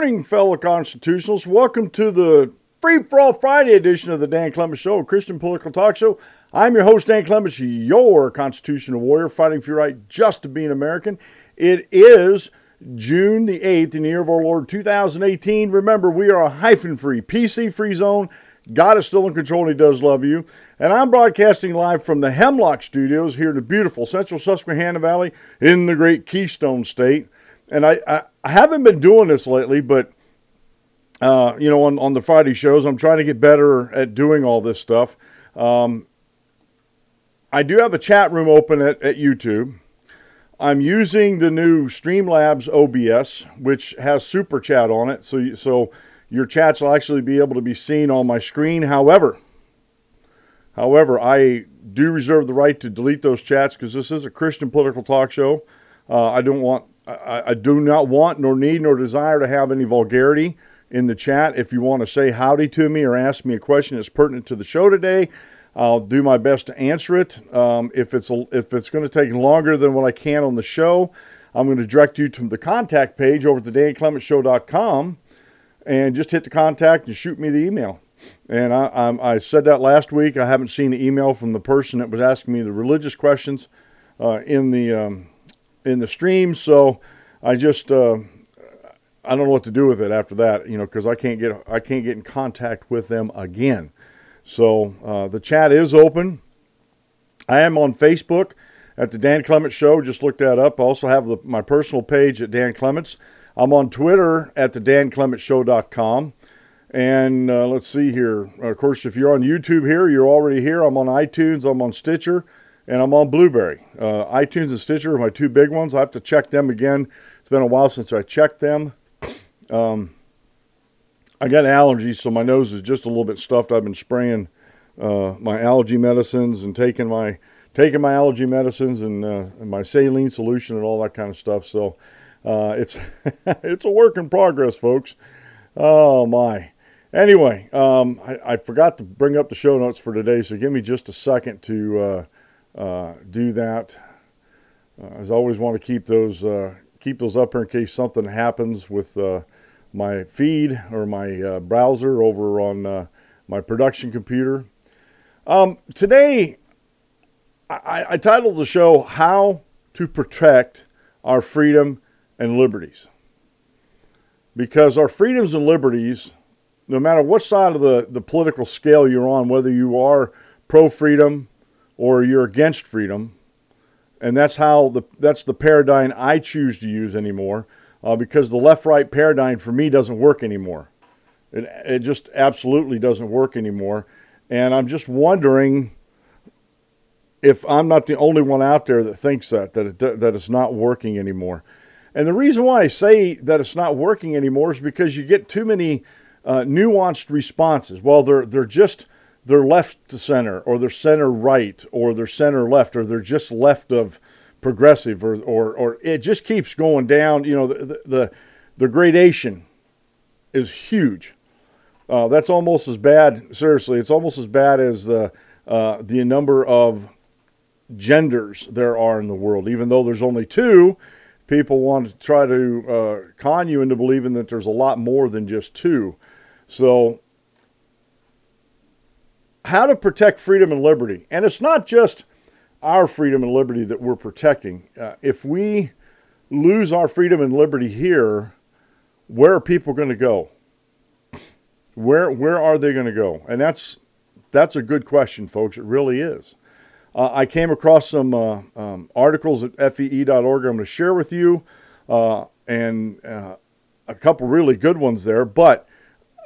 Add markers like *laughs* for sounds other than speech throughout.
morning, fellow constitutionals. Welcome to the Free for All Friday edition of the Dan Clements Show, Christian political talk show. I'm your host, Dan Clements, your constitutional warrior, fighting for your right just to be an American. It is June the 8th in the year of our Lord 2018. Remember, we are a hyphen free, PC free zone. God is still in control and He does love you. And I'm broadcasting live from the Hemlock Studios here in the beautiful central Susquehanna Valley in the great Keystone State. And I, I haven't been doing this lately, but uh, you know, on, on the Friday shows. I'm trying to get better at doing all this stuff. Um, I do have a chat room open at, at YouTube. I'm using the new Streamlabs OBS, which has super chat on it. So, so your chats will actually be able to be seen on my screen. However, however, I do reserve the right to delete those chats because this is a Christian political talk show. Uh, I don't want, I, I do not want, nor need, nor desire to have any vulgarity in the chat. If you want to say howdy to me or ask me a question that's pertinent to the show today, I'll do my best to answer it. Um, if it's a, if it's going to take longer than what I can on the show, I'm going to direct you to the contact page over at the danclementshow.com and just hit the contact and shoot me the email. And I, I, said that last week. I haven't seen an email from the person that was asking me the religious questions uh, in the um, in the stream. So I just uh, I don't know what to do with it after that, you know, because I can't get I can't get in contact with them again. So uh, the chat is open. I am on Facebook at the Dan Clements Show. Just look that up. I also have the, my personal page at Dan Clements. I'm on Twitter at the DanClementsShow.com. And uh, let's see here. Of course, if you're on YouTube here, you're already here. I'm on iTunes, I'm on Stitcher, and I'm on Blubrry. Uh, iTunes and Stitcher are my two big ones. I have to check them again. It's been a while since I checked them. Um, I got allergies, so my nose is just a little bit stuffed. I've been spraying uh, my allergy medicines and taking my taking my allergy medicines and, uh, and, my saline solution and all that kind of stuff. So uh, it's *laughs* it's a work in progress, folks. Oh my. Anyway, um, I, I, forgot to bring up the show notes for today, so give me just a second to uh, uh, do that. Uh, as I always want to keep those keep those up here in case something happens with my feed or my uh, browser over on uh, my production computer. Um, today, I, I titled the show How to Protect Our Freedom and Liberties. Because our freedoms and liberties, no matter what side of the, the political scale you're on, whether you are pro freedom or you're against freedom, and that's how the that's the paradigm I choose to use anymore uh, because the left right paradigm for me doesn't work anymore. It, it just absolutely doesn't work anymore. And I'm just wondering if I'm not the only one out there that thinks that, that, it, that it's not working anymore. And the reason why I say that it's not working anymore is because you get too many uh, nuanced responses. Well, they're, they're just they're left to center, or they're center right, or they're center left, or they're just left of progressive or, or, or it just keeps going down. You know, the, the, the gradation is huge. Uh, that's almost as bad, seriously, it's almost as bad as the, uh, the number of genders there are in the world. Even though there's only two, people want to try to uh, con you into believing that there's a lot more than just two. So, how to protect freedom and liberty. And it's not just our freedom and liberty that we're protecting. Uh, if we lose our freedom and liberty here, where are people going to go? Where where are they going to go? And that's that's a good question, folks. It really is. Uh, I came across some uh, um, articles at fee.org. I'm going to share with you, uh, and uh, a couple really good ones there. But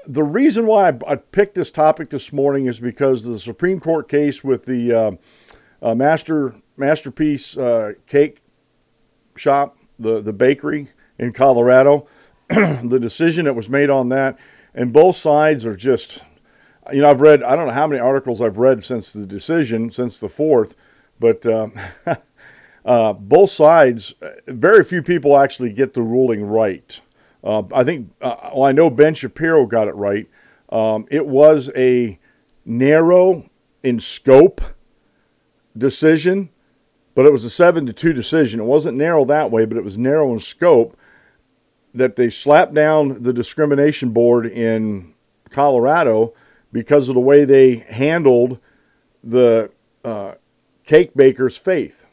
the reason why I, I, picked this topic this morning is because the Supreme Court case with the uh, uh, master masterpiece uh, cake shop, the the bakery in Colorado. *clears throat* the decision that was made on that, and both sides are just, you know, I've read I don't know how many articles I've read since the decision, since the fourth, but. Uh, *laughs* uh, both sides, very few people actually get the ruling right. Uh, I think, uh, well, I know Ben Shapiro got it right. Um, it was a narrow in scope decision, but it was a seven to two decision. It wasn't narrow that way, but it was narrow in scope that they slapped down the discrimination board in Colorado because of the way they handled the uh, cake baker's faith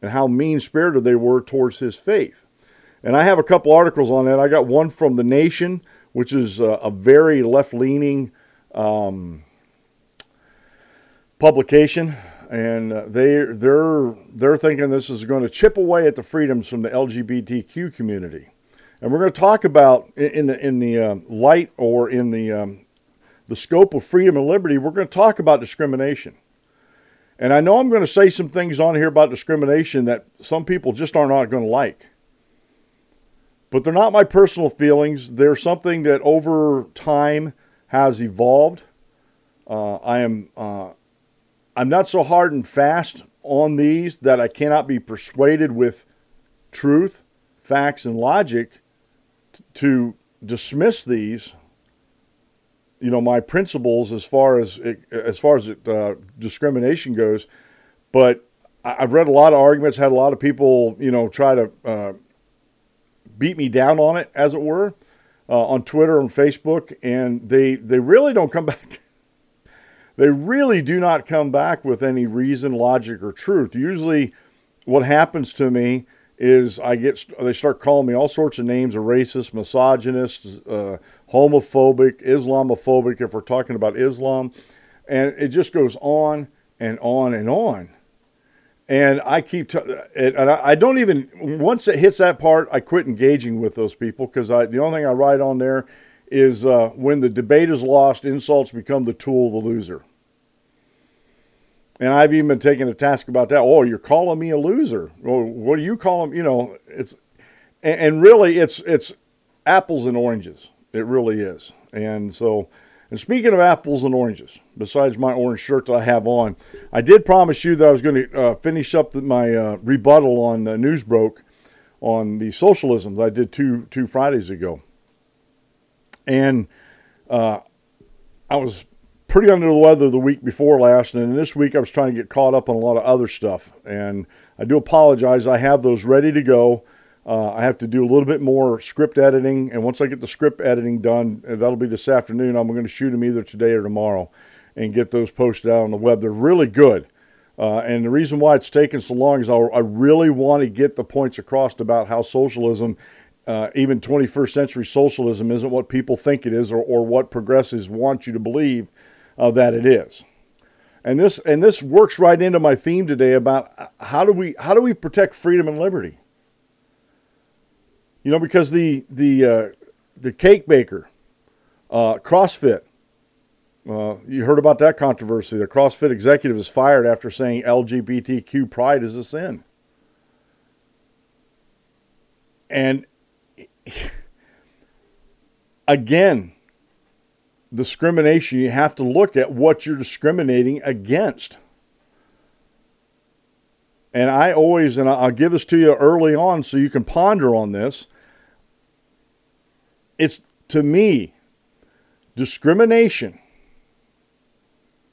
and how mean spirited they were towards his faith. And I have a couple articles on that. I got one from The Nation, which is a, a very left leaning um, publication. And uh, they they're they're thinking this is going to chip away at the freedoms from the LGBTQ community, and we're going to talk about in the in the uh, light or in the um, the scope of freedom and liberty. We're going to talk about discrimination. And I know I'm going to say some things on here about discrimination that some people just are not going to like. But they're not my personal feelings. They're something that over time has evolved. Uh, I am uh, I'm not so hard and fast on these that I cannot be persuaded with truth, facts, and logic t- to dismiss these you know my principles as far as it, as far as it, uh, discrimination goes, but I've read a lot of arguments, had a lot of people you know try to uh, beat me down on it, as it were, uh, on Twitter and Facebook, and they they really don't come *laughs* back. they really do not come back with any reason, logic, or truth. Usually, what happens to me is I get they start calling me all sorts of names: a racist, misogynist, uh, homophobic, Islamophobic. If we're talking about Islam, and it just goes on and on and on. And I keep, t- and I don't even once it hits that part, I quit engaging with those people because the only thing I write on there is uh, when the debate is lost, insults become the tool of the loser. And I've even been taking a task about that. Oh, you're calling me a loser. Well, what do you call them? You know, it's and, and really it's it's apples and oranges. It really is. And so, and speaking of apples and oranges, besides my orange shirt that I have on, I did promise you that I was going to uh, finish up the, my uh, rebuttal on uh, Newsbroke on the socialism that I did two two Fridays ago. And uh, I was pretty under the weather the week before last, and this week I was trying to get caught up on a lot of other stuff. And I do apologize. I have those ready to go. Uh, I have to do a little bit more script editing, and once I get the script editing done, uh, that'll be this afternoon. I'm going to shoot them either today or tomorrow, and get those posted out on the web. They're really good. Uh, and the reason why it's taken so long is I, I really want to get the points across about how socialism, uh, even 21st century socialism, isn't what people think it is or, or what progressives want you to believe uh, that it is. And this and this works right into my theme today about how do we how do we protect freedom and liberty? You know, because the the uh, the cake baker, uh, CrossFit. Uh, you heard about that controversy. The CrossFit executive is fired after saying LGBTQ pride is a sin. And *laughs* again, discrimination, you have to look at what you're discriminating against. And I always, and I'll give this to you early on so you can ponder on this. It's to me, discrimination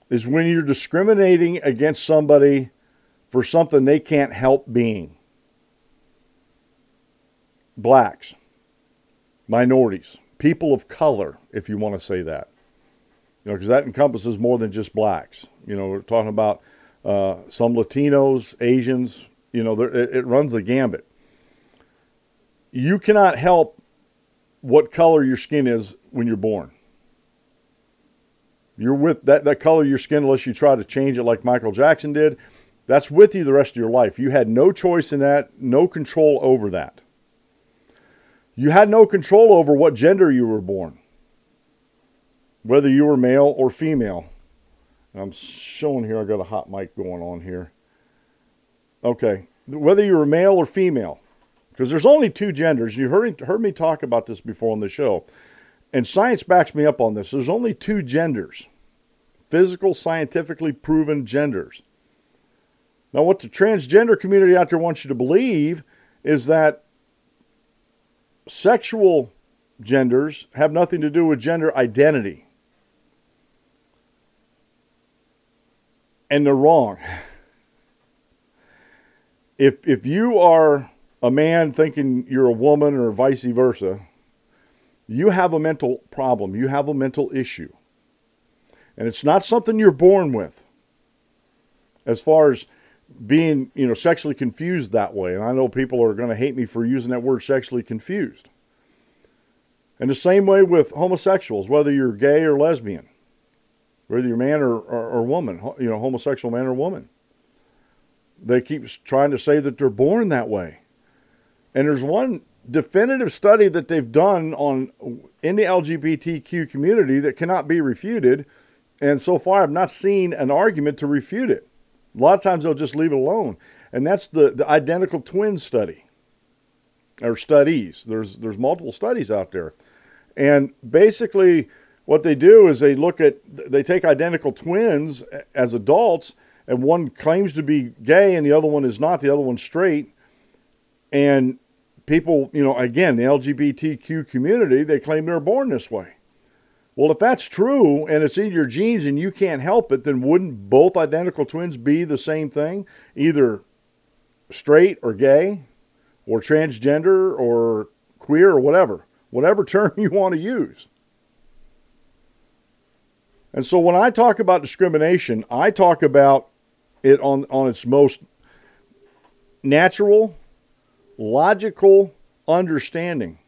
is when you're discriminating against somebody for something they can't help being. Blacks, minorities, people of color, if you want to say that. You know, because that encompasses more than just blacks. You know, we're talking about uh, some Latinos, Asians. You know, it, it runs the gambit. You cannot help what color your skin is when you're born. You're with that, that color of your skin unless you try to change it like Michael Jackson did. That's with you the rest of your life. You had no choice in that, no control over that. You had no control over what gender you were born, whether you were male or female. And I'm showing here, I got a hot mic going on here. Okay, whether you were male or female, because there's only two genders. You heard, heard me talk about this before on the show, and science backs me up on this. There's only two genders physical, scientifically proven genders. Now, what the transgender community out there wants you to believe is that sexual genders have nothing to do with gender identity. And they're wrong. *laughs* If, if you are a man thinking you're a woman or vice versa, you have a mental problem. You have a mental issue. And it's not something you're born with as far as being, you know, sexually confused that way. And I know people are going to hate me for using that word sexually confused. And the same way with homosexuals, whether you're gay or lesbian, whether you're man or, or, or woman, you know, homosexual man or woman. They keep trying to say that they're born that way. And there's one definitive study that they've done on in the LGBTQ community that cannot be refuted. And so far, I've not seen an argument to refute it. A lot of times they'll just leave it alone. And that's the, the identical twin study or studies. There's, there's multiple studies out there. And basically, what they do is they look at, they take identical twins as adults, and one claims to be gay and the other one is not, the other one's straight. And people, you know, again, the LGBTQ community, they claim they're born this way. Well, if that's true and it's in your genes and you can't help it, then wouldn't both identical twins be the same thing? Either straight or gay or transgender or queer or whatever whatever *laughs* term you want to use. And so when I talk about discrimination, I talk about it on, on its most natural, logical understanding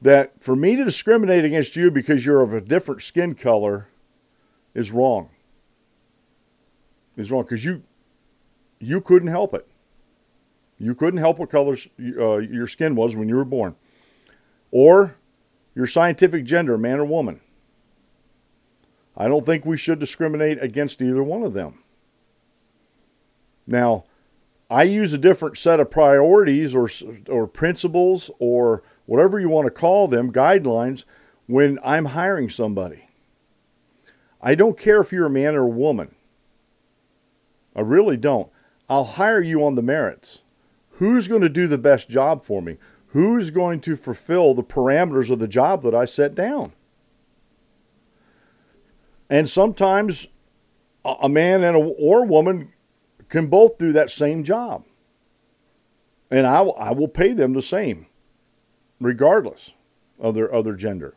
that for me to discriminate against you because you're of a different skin color is wrong. Is wrong because you you couldn't help it. You couldn't help what color uh, your skin was when you were born or your scientific gender, man or woman. I don't think we should discriminate against either one of them. Now, I use a different set of priorities or, or principles or whatever you want to call them, guidelines, when I'm hiring somebody. I don't care if you're a man or a woman. I really don't. I'll hire you on the merits. Who's going to do the best job for me? who's going to fulfill the parameters of the job that I set down? And sometimes a man and a, or a woman can both do that same job. And I, I will pay them the same, regardless of their other gender.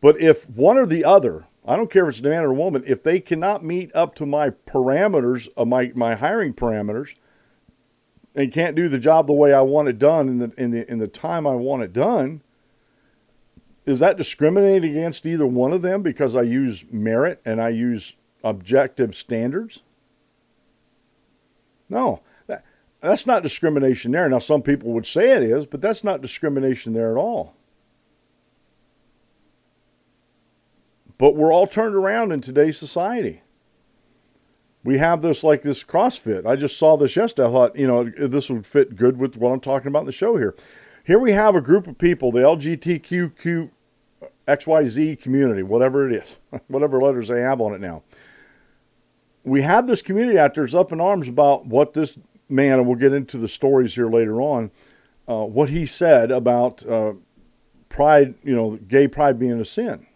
But if one or the other, I don't care if it's a man or a woman, if they cannot meet up to my parameters of my, my hiring parameters, and can't do the job the way I want it done in the in the in the time I want it done, is that discriminating against either one of them because I use merit and I use objective standards? No. That, that's not discrimination there. Now some people would say it is, but that's not discrimination there at all. But we're all turned around in today's society we have this like this CrossFit. I just saw this yesterday. I thought, you know, this would fit good with what I'm talking about in the show here. Here we have a group of people, the LGBTQ XYZ community, whatever it is, *laughs* whatever letters they have on it now. We have this community out there that's up in arms about what this man, and we'll get into the stories here later on, uh, what he said about uh, pride, you know, gay pride being a sin.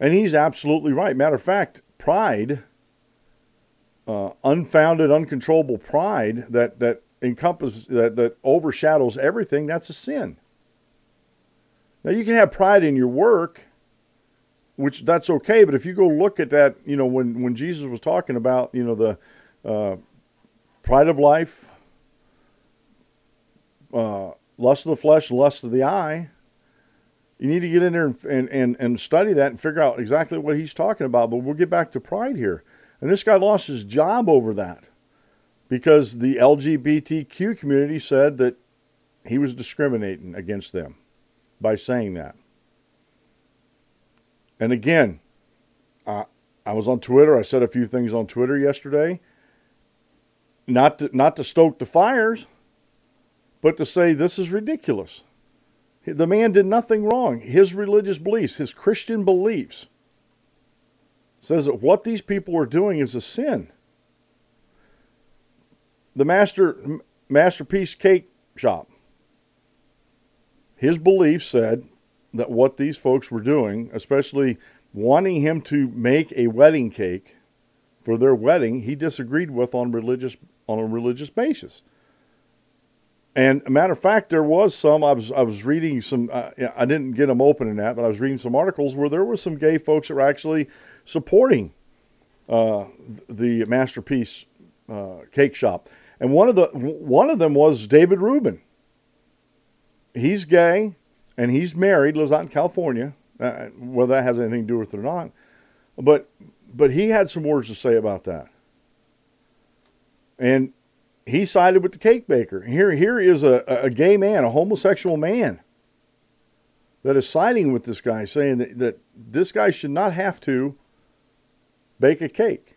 And he's absolutely right. Matter of fact, pride, uh, unfounded, uncontrollable pride that that encompasses that that overshadows everything, that's a sin. Now you can have pride in your work, which that's okay, but if you go look at that, you know, when when Jesus was talking about, you know, the uh, pride of life, uh, lust of the flesh, lust of the eye, you need to get in there and, and, and, and study that and figure out exactly what he's talking about. But we'll get back to pride here. And this guy lost his job over that because the LGBTQ community said that he was discriminating against them by saying that. And again, uh, I was on Twitter. I said a few things on Twitter yesterday. Not to, not to stoke the fires, but to say this is ridiculous. The man did nothing wrong. His religious beliefs, his Christian beliefs, says that what these people are doing is a sin. The master masterpiece cake shop. his belief said that what these folks were doing, especially wanting him to make a wedding cake for their wedding, he disagreed with on religious on a religious basis. And a matter of fact, there was some. I was I was reading some. Uh, I didn't get them open in that, but I was reading some articles where there were some gay folks that were actually supporting uh, the masterpiece uh, cake shop. And one of the one of them was David Rubin. He's gay, and he's married, lives out in California. Uh, whether that has anything to do with it or not, but but he had some words to say about that. And he sided with the cake baker. Here, here is a, a gay man, a homosexual man, that is siding with this guy, saying that, that this guy should not have to bake a cake.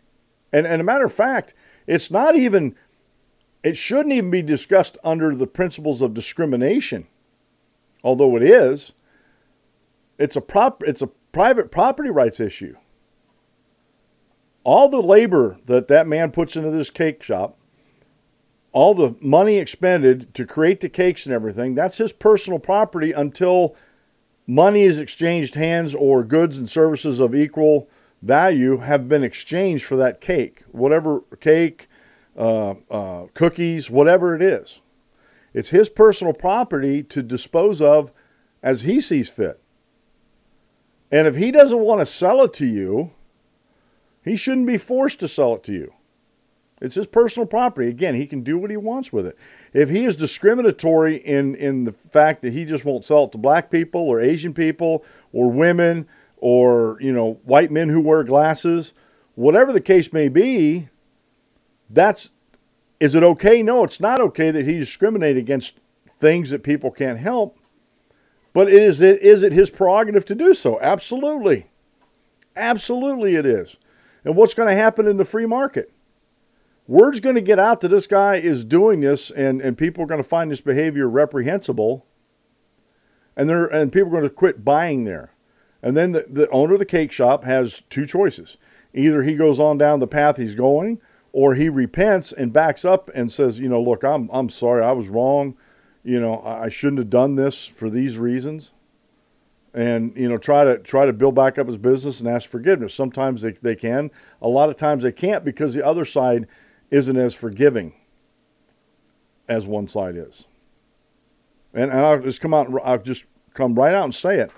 And, and a matter of fact, it's not even, it shouldn't even be discussed under the principles of discrimination, although it is. It's a prop, it's a private property rights issue. All the labor that that man puts into this cake shop all the money expended to create the cakes and everything, that's his personal property until money is exchanged hands or goods and services of equal value have been exchanged for that cake, whatever cake, uh, uh, cookies, whatever it is. It's his personal property to dispose of as he sees fit. And if he doesn't want to sell it to you, he shouldn't be forced to sell it to you. It's his personal property. Again, he can do what he wants with it. If he is discriminatory in, in the fact that he just won't sell it to black people or Asian people or women or, you know, white men who wear glasses, whatever the case may be, that's is it okay? No, it's not okay that he discriminate against things that people can't help. But is it is it his prerogative to do so? Absolutely. Absolutely it is. And what's going to happen in the free market? word's going to get out that this guy is doing this and, and people are going to find this behavior reprehensible and they're and people are going to quit buying there and then the, the owner of the cake shop has two choices either he goes on down the path he's going or he repents and backs up and says you know look i'm, I'm sorry i was wrong you know i shouldn't have done this for these reasons and you know try to try to build back up his business and ask forgiveness sometimes they, they can a lot of times they can't because the other side isn't as forgiving as one side is. And, and I'll just come out, I'll just come right out and say it.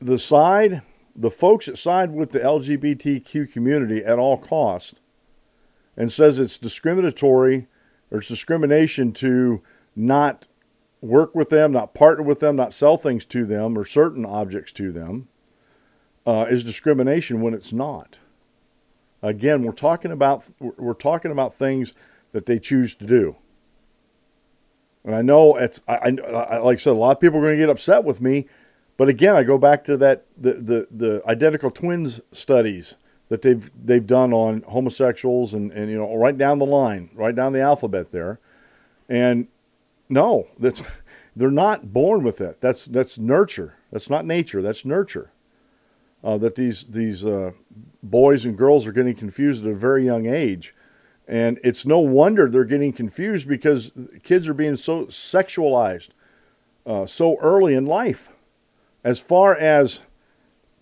The side, the folks that side with the LGBTQ community at all costs and says it's discriminatory or it's discrimination to not work with them, not partner with them, not sell things to them or certain objects to them, uh, is discrimination when it's not. Again, we're talking about we're talking about things that they choose to do. And I know it's I, I like I said, a lot of people are going to get upset with me, but again, I go back to that the, the, the identical twins studies that they've they've done on homosexuals and, and you know right down the line, right down the alphabet there, and no, that's they're not born with it. That's that's nurture. That's not nature. That's nurture uh, that these these uh, boys and girls are getting confused at a very young age, and it's no wonder they're getting confused because kids are being so sexualized uh, so early in life. As far as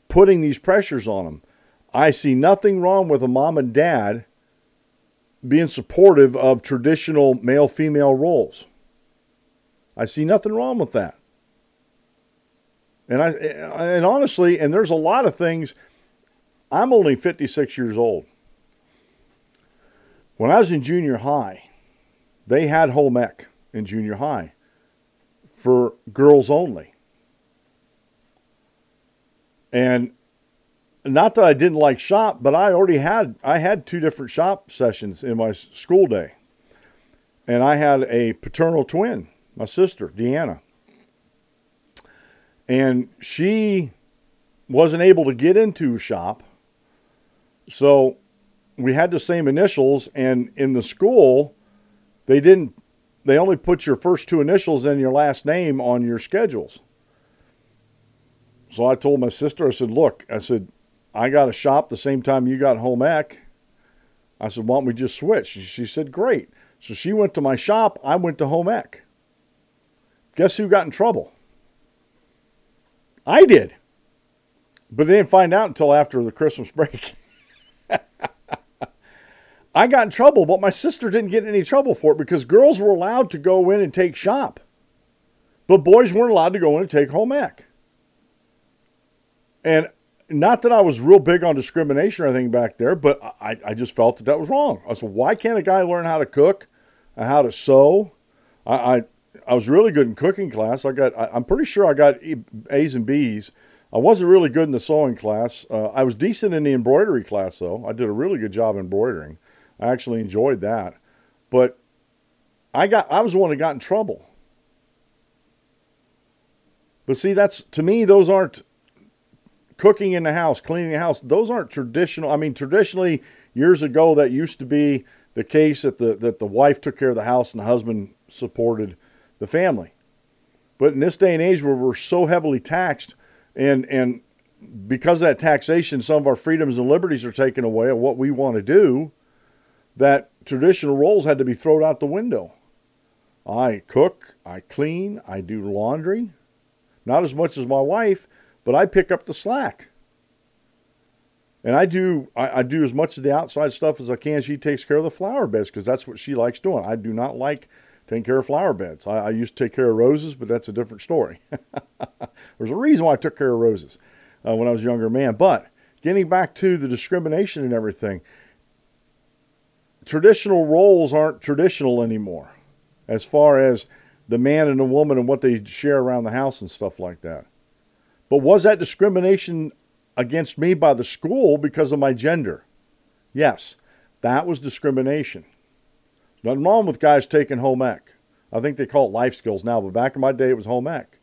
putting these pressures on them, I see nothing wrong with a mom and dad being supportive of traditional male female roles. I see nothing wrong with that. And I and honestly, and there's a lot of things. I'm only 56 years old. When I was in junior high, they had home ec in junior high for girls only. And not that I didn't like shop, but I already had I had two different shop sessions in my school day. And I had a paternal twin, my sister, Deanna and she wasn't able to get into shop. So we had the same initials, and in the school, they didn't. They only put your first two initials and your last name on your schedules. So I told my sister, I said, "Look, I said, I got a shop the same time you got home ec. I said, why don't we just switch? She said, great. So she went to my shop. I went to home ec. Guess who got in trouble? I did. But they didn't find out until after the Christmas *laughs* break. I got in trouble, but my sister didn't get any trouble for it because girls were allowed to go in and take shop. But boys weren't allowed to go in and take home ec. And not that I was real big on discrimination or anything back there, but I, I just felt that that was wrong. I said, why can't a guy learn how to cook and how to sew? I, I, I was really good in cooking class. I got, I, I'm pretty sure I got A's and B's. I wasn't really good in the sewing class. Uh, I was decent in the embroidery class, though. I did a really good job embroidering. I actually enjoyed that. But I got, I was the one that got in trouble. But see, that's to me, those aren't cooking in the house, cleaning the house. Those aren't traditional. I mean, traditionally, years ago, that used to be the case that the that the wife took care of the house and the husband supported the family. But in this day and age, where we're so heavily taxed, and and because of that taxation, some of our freedoms and liberties are taken away of what we want to do, that traditional roles had to be thrown out the window. I cook, I clean, I do laundry, not as much as my wife, but I pick up the slack. And I do I, I, do as much of the outside stuff as I can. She takes care of the flower beds because that's what she likes doing. I do not like taking care of flower beds. I, I used to take care of roses, but that's a different story. *laughs* There's a reason why I took care of roses uh, when I was a younger man. But getting back to the discrimination and everything, traditional roles aren't traditional anymore as far as the man and the woman and what they share around the house and stuff like that. But was that discrimination against me by the school because of my gender? Yes, that was discrimination. Nothing wrong with guys taking home ec. I think they call it life skills now, but back in my day it was home ec.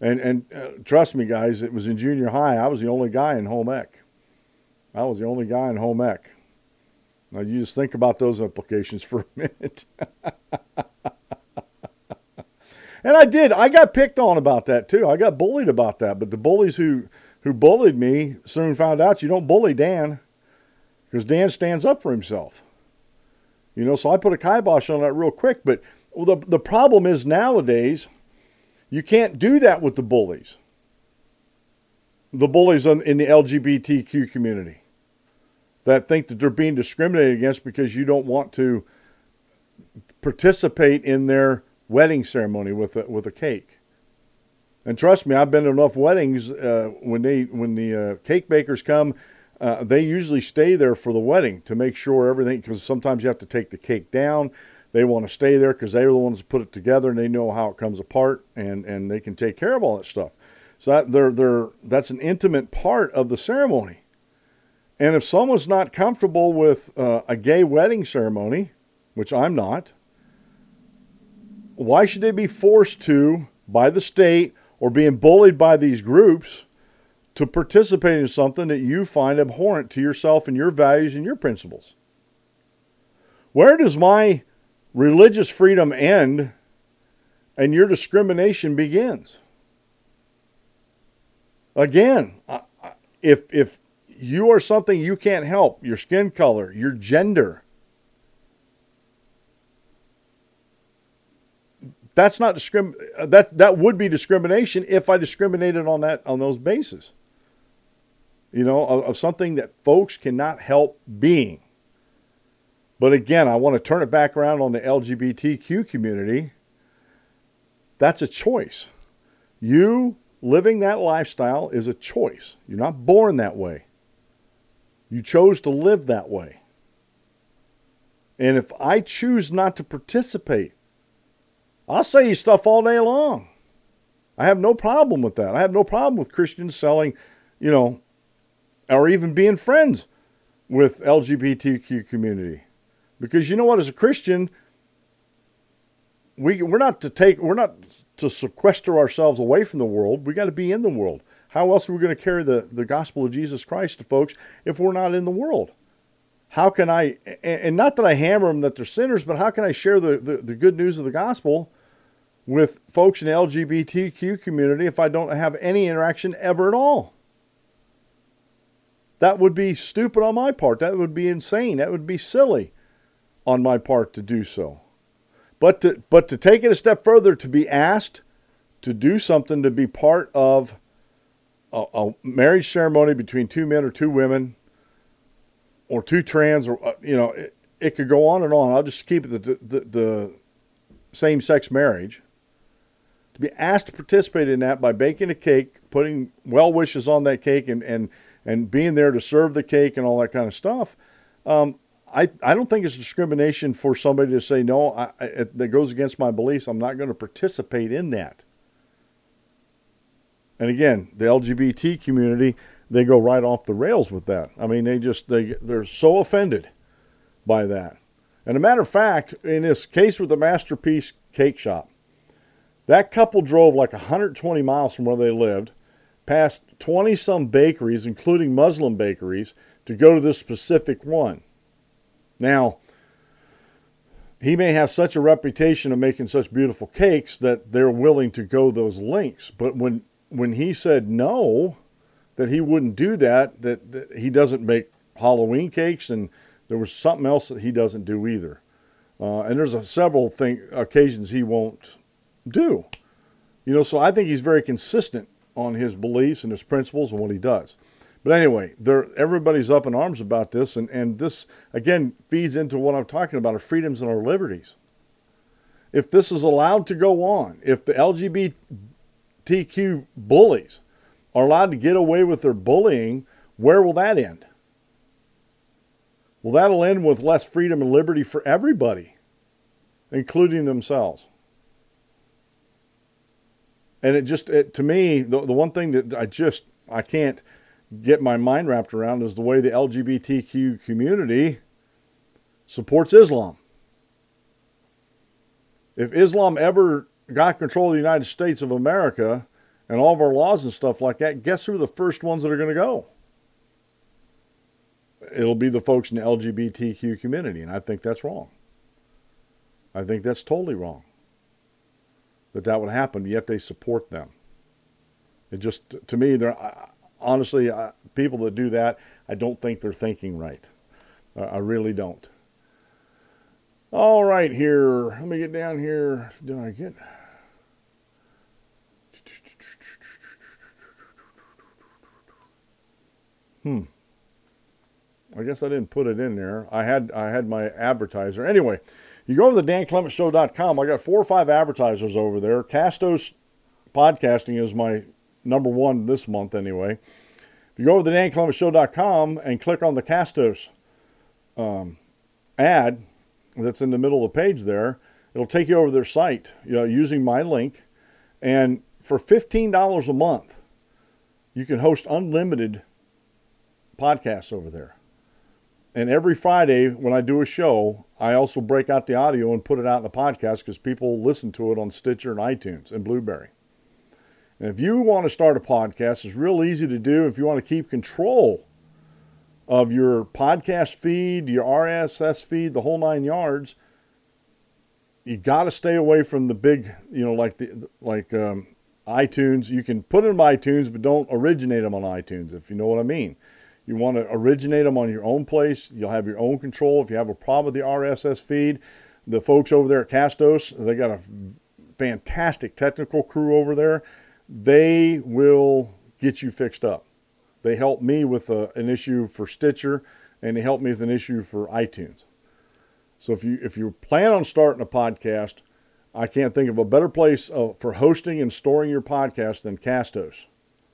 And and uh, trust me, guys, it was in junior high. I was the only guy in home ec. I was the only guy in home ec. Now you just think about those implications *laughs* for a minute. *laughs* And I did. I got picked on about that too. I got bullied about that. But the bullies who who bullied me soon found out you don't bully Dan because Dan stands up for himself. You know, so I put a kibosh on that real quick. But well, the the problem is nowadays you can't do that with the bullies. The bullies in the LGBTQ community that think that they're being discriminated against because you don't want to participate in their wedding ceremony with a, with a cake. And trust me, I've been to enough weddings uh, when they when the uh, cake bakers come, uh, they usually stay there for the wedding to make sure everything. Because sometimes you have to take the cake down. They want to stay there because they're the ones that put it together and they know how it comes apart and and they can take care of all that stuff. So that they're they're that's an intimate part of the ceremony. And if someone's not comfortable with uh, a gay wedding ceremony, which I'm not, why should they be forced to by the state or being bullied by these groups to participate in something that you find abhorrent to yourself and your values and your principles? Where does my religious freedom end and your discrimination begins? Again, if if you are something you can't help, your skin color, your gender, that's not discrim uh, that that would be discrimination if I discriminated on that on those bases. You know, of, of something that folks cannot help being. But again, I want to turn it back around on the LGBTQ community. That's a choice. You living that lifestyle is a choice. You're not born that way. You chose to live that way. And if I choose not to participate I'll say you stuff all day long. I have no problem with that. I have no problem with Christians selling, you know, or even being friends with LGBTQ community. Because you know what, as a Christian, we, we're not to take, we're not to sequester ourselves away from the world. We got to be in the world. How else are we going to carry the, the gospel of Jesus Christ to folks if we're not in the world? How can I, and not that I hammer them that they're sinners, but how can I share the, the, the good news of the gospel with folks in the LGBTQ community if I don't have any interaction ever at all. That would be stupid on my part. That would be insane. That would be silly on my part to do so. But to but to take it a step further, to be asked to do something to be part of a, a marriage ceremony between two men or two women or two trans or uh, you know it, it could go on and on. I'll just keep it the, the, the same sex marriage. Be asked to participate in that by baking a cake, putting well wishes on that cake, and and and being there to serve the cake and all that kind of stuff. Um, I, I don't think it's discrimination for somebody to say no I, I, that goes against my beliefs. I'm not going to participate in that. And again, the LGBT community, they go right off the rails with that. I mean, they just they they're so offended by that. And a matter of fact, in this case with the Masterpiece Cake Shop, that couple drove like 120 miles from where they lived, past 20 some bakeries, including Muslim bakeries, to go to this specific one. Now, he may have such a reputation of making such beautiful cakes that they're willing to go those lengths. But when when he said no, that he wouldn't do that, that, that he doesn't make Halloween cakes, and there was something else that he doesn't do either. Uh, and there's a, several thing, occasions he won't do. You know, so I think he's very consistent on his beliefs and his principles and what he does. But anyway, everybody's up in arms about this, and, and this again feeds into what I'm talking about: our freedoms and our liberties. If this is allowed to go on, if the LGBTQ bullies are allowed to get away with their bullying, where will that end? Well, that'll end with less freedom and liberty for everybody, including themselves. And it just, it, to me, the, the one thing that I just, I can't get my mind wrapped around is the way the LGBTQ community supports Islam. If Islam ever got control of the United States of America and all of our laws and stuff like that, guess who the first ones that are going to go? It'll be the folks in the LGBTQ community, and I think that's wrong. I think that's totally wrong that that would happen, yet they support them. It just, to me, they're honestly, people that do that, I don't think they're thinking right. I really don't. All right, here. Let me get down here. Did I get? Hmm. I guess I didn't put it in there. I had I had my advertiser. Anyway, you go over to danclementshow.com. I got four or five advertisers over there. Castos podcasting is my number one this month anyway. If you go over to danclementshow.com and click on the Castos um, ad that's in the middle of the page there, it'll take you over their site you know, using my link. And for $15 a month, you can host unlimited podcasts over there. And every Friday when I do a show, I also break out the audio and put it out in the podcast because people listen to it on Stitcher and iTunes and Blubrry. And if you want to start a podcast, it's real easy to do. If you want to keep control of your podcast feed, your RSS feed, the whole nine yards, you got to stay away from the big, you know, like the like um, iTunes. You can put them in iTunes, but don't originate them on iTunes, if you know what I mean. You want to originate them on your own place. You'll have your own control. If you have a problem with the RSS feed, the folks over there at Castos, they got a fantastic technical crew over there. They will get you fixed up. They helped me with a, an issue for Stitcher, and they helped me with an issue for iTunes. So if you if you plan on starting a podcast, I can't think of a better place uh, for hosting and storing your podcast than Castos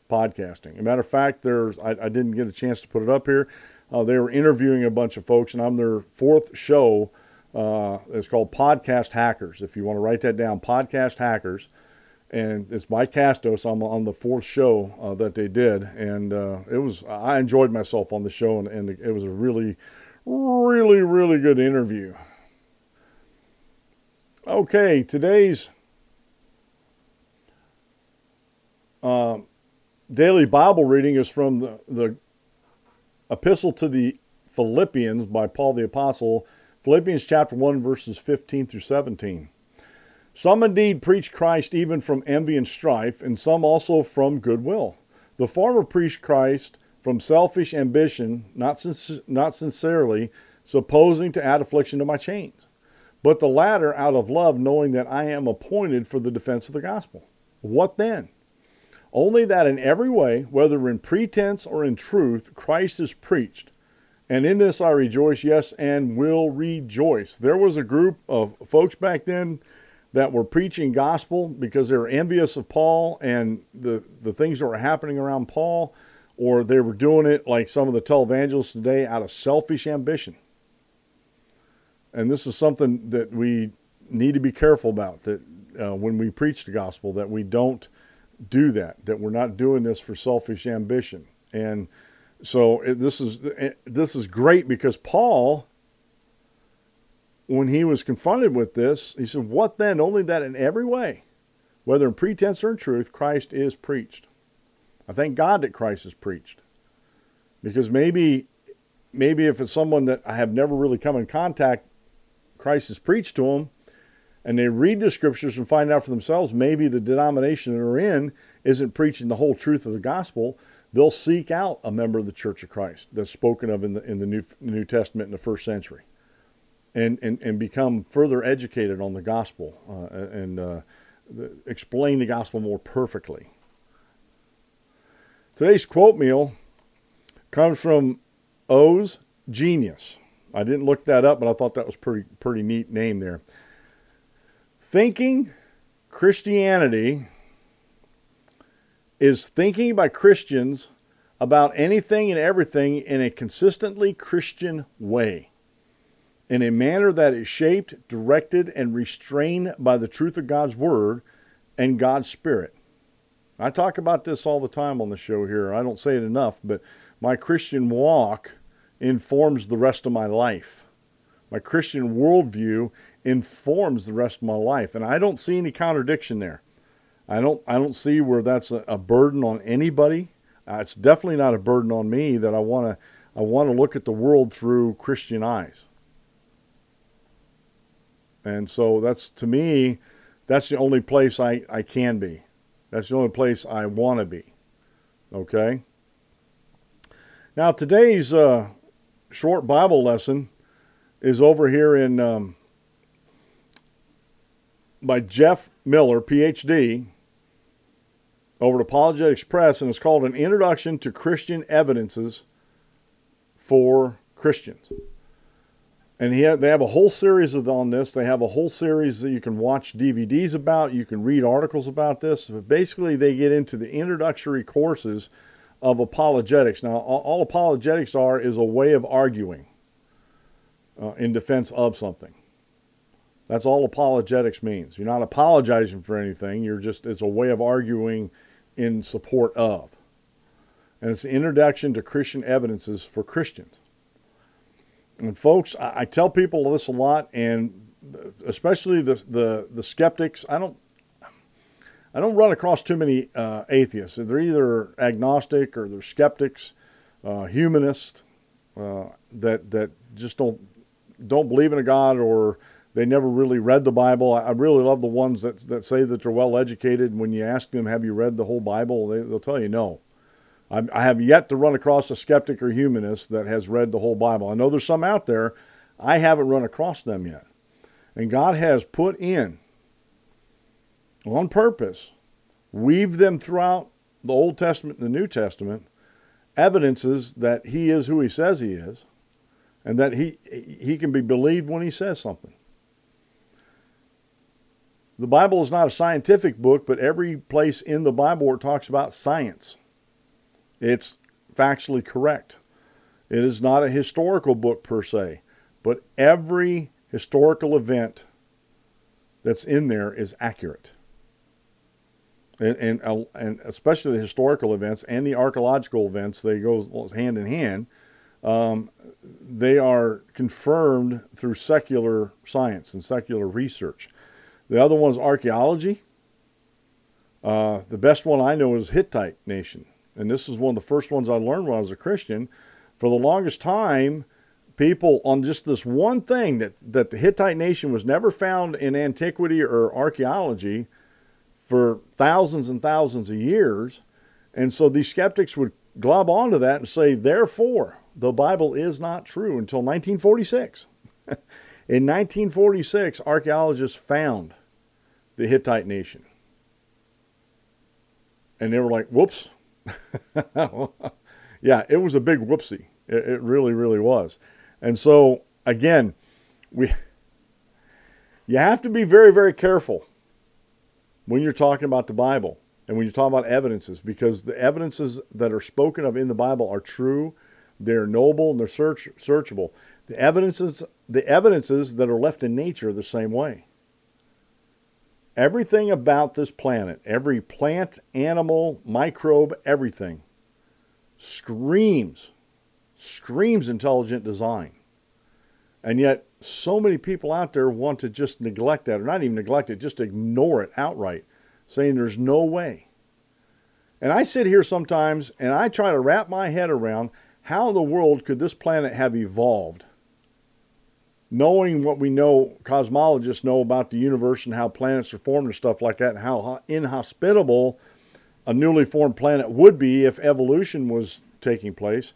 podcasting. As a matter of fact, there's I, I didn't get a chance to put it up here. Uh, they were interviewing a bunch of folks, and I'm their fourth show. Uh, it's called Podcast Hackers. If you want to write that down, Podcast Hackers, and it's by Castos. I'm on the fourth show uh, that they did, and uh, it was I enjoyed myself on the show, and, and it was a really, really, really good interview. Okay, today's uh, daily Bible reading is from the, the Epistle to the Philippians by Paul the Apostle, Philippians chapter 1, verses 15 through 17. Some indeed preach Christ even from envy and strife, and some also from goodwill. The former preach Christ from selfish ambition, not, not sincerely, supposing to add affliction to my chains. but the latter out of love, knowing that I am appointed for the defense of the gospel. What then? Only that in every way, whether in pretense or in truth, Christ is preached. And in this I rejoice, yes, and will rejoice. There was a group of folks back then that were preaching gospel because they were envious of Paul and the, the things that were happening around Paul, or they were doing it like some of the televangelists today out of selfish ambition. And this is something that we need to be careful about that uh, when we preach the gospel, that we don't do that, that we're not doing this for selfish ambition. And so it, this is this is great because Paul, when he was confronted with this, he said, "What then? Only that in every way, whether in pretense or in truth, Christ is preached." I thank God that Christ is preached, because maybe maybe if it's someone that I have never really come in contact, Christ is preached to them, and they read the scriptures and find out for themselves maybe the denomination they're in isn't preaching the whole truth of the gospel they'll seek out a member of the Church of Christ that's spoken of in the, in the New, New Testament in the first century and, and, and become further educated on the gospel uh, and uh, the, explain the gospel more perfectly. Today's quote meal comes from Os Guinness. I didn't look that up, but I thought that was pretty pretty neat name there. Thinking Christianity is thinking by Christians about anything and everything in a consistently Christian way, in a manner that is shaped, directed, and restrained by the truth of God's Word and God's Spirit. I talk about this all the time on the show here. I don't say it enough, but my Christian walk informs the rest of my life. My Christian worldview informs the rest of my life. And I don't see any contradiction there. I don't I don't see where that's a, a burden on anybody. Uh, it's definitely not a burden on me that I want to I want to look at the world through Christian eyes. And so that's to me that's the only place I, I can be. That's the only place I want to be. Okay? Now, today's uh, short Bible lesson is over here in um, by Jeff Miller, PhD, over at Apologetics Press, and it's called An Introduction to Christian Evidences for Christians. And he they have a whole series on this. They have a whole series that you can watch DVDs about. You can read articles about this. But basically, they get into the introductory courses of apologetics. Now, all, all apologetics are is a way of arguing uh, in defense of something. That's all apologetics means. You're not apologizing for anything. You're just it's a way of arguing in support of. And it's an introduction to Christian evidences for Christians. And folks, I, I tell people this a lot, and especially the, the, the skeptics. I don't I don't run across too many uh, atheists. They're either agnostic or they're skeptics, uh, humanists uh, that that just don't don't believe in a God or they never really read the Bible. I really love the ones that, that say that they're well educated. When you ask them, Have you read the whole Bible? They, will tell you no. I, I have yet to run across a skeptic or humanist that has read the whole Bible. I know there's some out there. I haven't run across them yet. And God has put in, on purpose, weave them throughout the Old Testament and the New Testament, evidences that He is who He says He is, and that He, he can be believed when He says something. The Bible is not a scientific book, but every place in the Bible where it talks about science, it's factually correct. It is not a historical book per se, but every historical event that's in there is accurate. And, and, and especially the historical events and the archaeological events, they go hand in hand. Um, they are confirmed through secular science and secular research. The other one's archaeology. Uh, the best one I know is Hittite nation. And this is one of the first ones I learned when I was a Christian. For the longest time, people on just this one thing that, that the Hittite nation was never found in antiquity or archaeology for thousands and thousands of years. And so these skeptics would glob onto that and say, therefore, the Bible is not true until 1946. *laughs* In 1946, archaeologists found the Hittite nation. And they were like, whoops. *laughs* yeah, it was a big whoopsie. It, it really, really was. And so, again, we you have to be very, very careful when you're talking about the Bible and when you're talking about evidences because the evidences that are spoken of in the Bible are true, they're noble, and they're search, searchable. The evidences, the evidences that are left in nature are the same way. Everything about this planet, every plant, animal, microbe, everything screams, screams intelligent design. And yet, so many people out there want to just neglect that, or not even neglect it, just ignore it outright, saying there's no way. And I sit here sometimes and I try to wrap my head around how in the world could this planet have evolved? Knowing what we know, cosmologists know about the universe and how planets are formed and stuff like that, and how inhospitable a newly formed planet would be if evolution was taking place,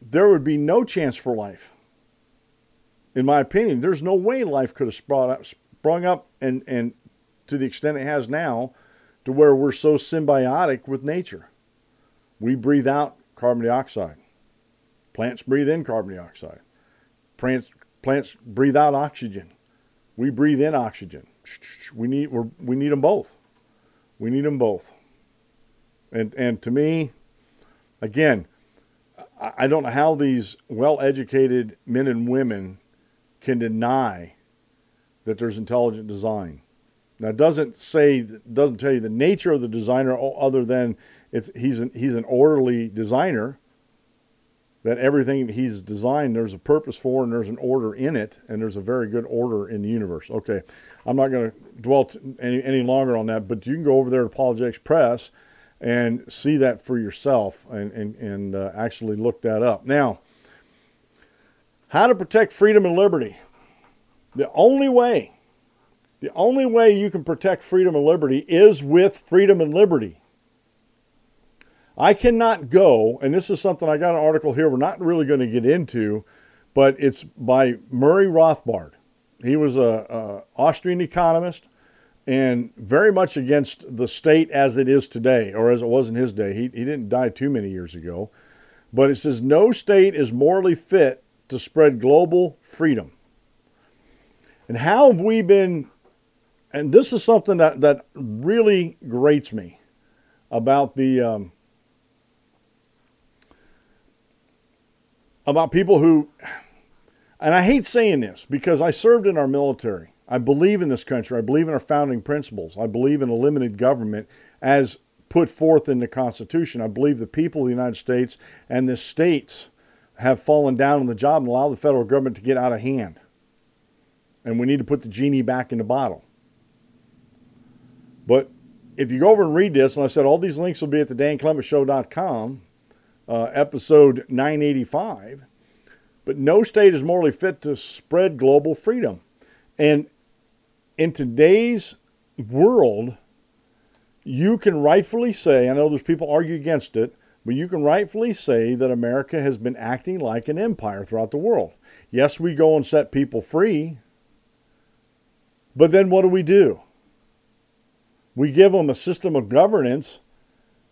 there would be no chance for life in my opinion, there's no way life could have sprung up, and, and to the extent it has now to where we're so symbiotic with nature. We breathe out carbon dioxide. Plants breathe in carbon dioxide. Plants, plants breathe out oxygen. We breathe in oxygen. We need, we we need them both. We need them both. And, and to me, again, I don't know how these well educated men and women can deny that there's intelligent design. Now, it doesn't say doesn't tell you the nature of the designer other than it's he's an, he's an orderly designer. That everything he's designed, there's a purpose for, and there's an order in it, and there's a very good order in the universe. Okay, I'm not going to dwell t- any any longer on that, but you can go over there to Apologetics Press and see that for yourself, and and and uh, actually look that up. Now, how to protect freedom and liberty. The only way, the only way you can protect freedom and liberty is with freedom and liberty. I cannot go, and this is something I got an article here we're not really going to get into, but it's by Murray Rothbard. He was a, Austrian economist and very much against the state as it is today, or as it was in his day. He, he didn't die too many years ago. But it says no state is morally fit to spread global freedom. And how have we been, and this is something that, that really grates me about the, um, about people who, and I hate saying this because I served in our military. I believe in this country. I believe in our founding principles. I believe in a limited government as put forth in the Constitution. I believe the people of the United States and the states have fallen down on the job and allow the federal government to get out of hand. And we need to put the genie back in the bottle. But if you go over and read this, and I said all these links will be at the danclementsshow.com, uh, episode 985. But no state is morally fit to spread global freedom. And in today's world, you can rightfully say, I know there's people argue against it, but you can rightfully say that America has been acting like an empire throughout the world. Yes, we go and set people free, but then what do we do? We give them a system of governance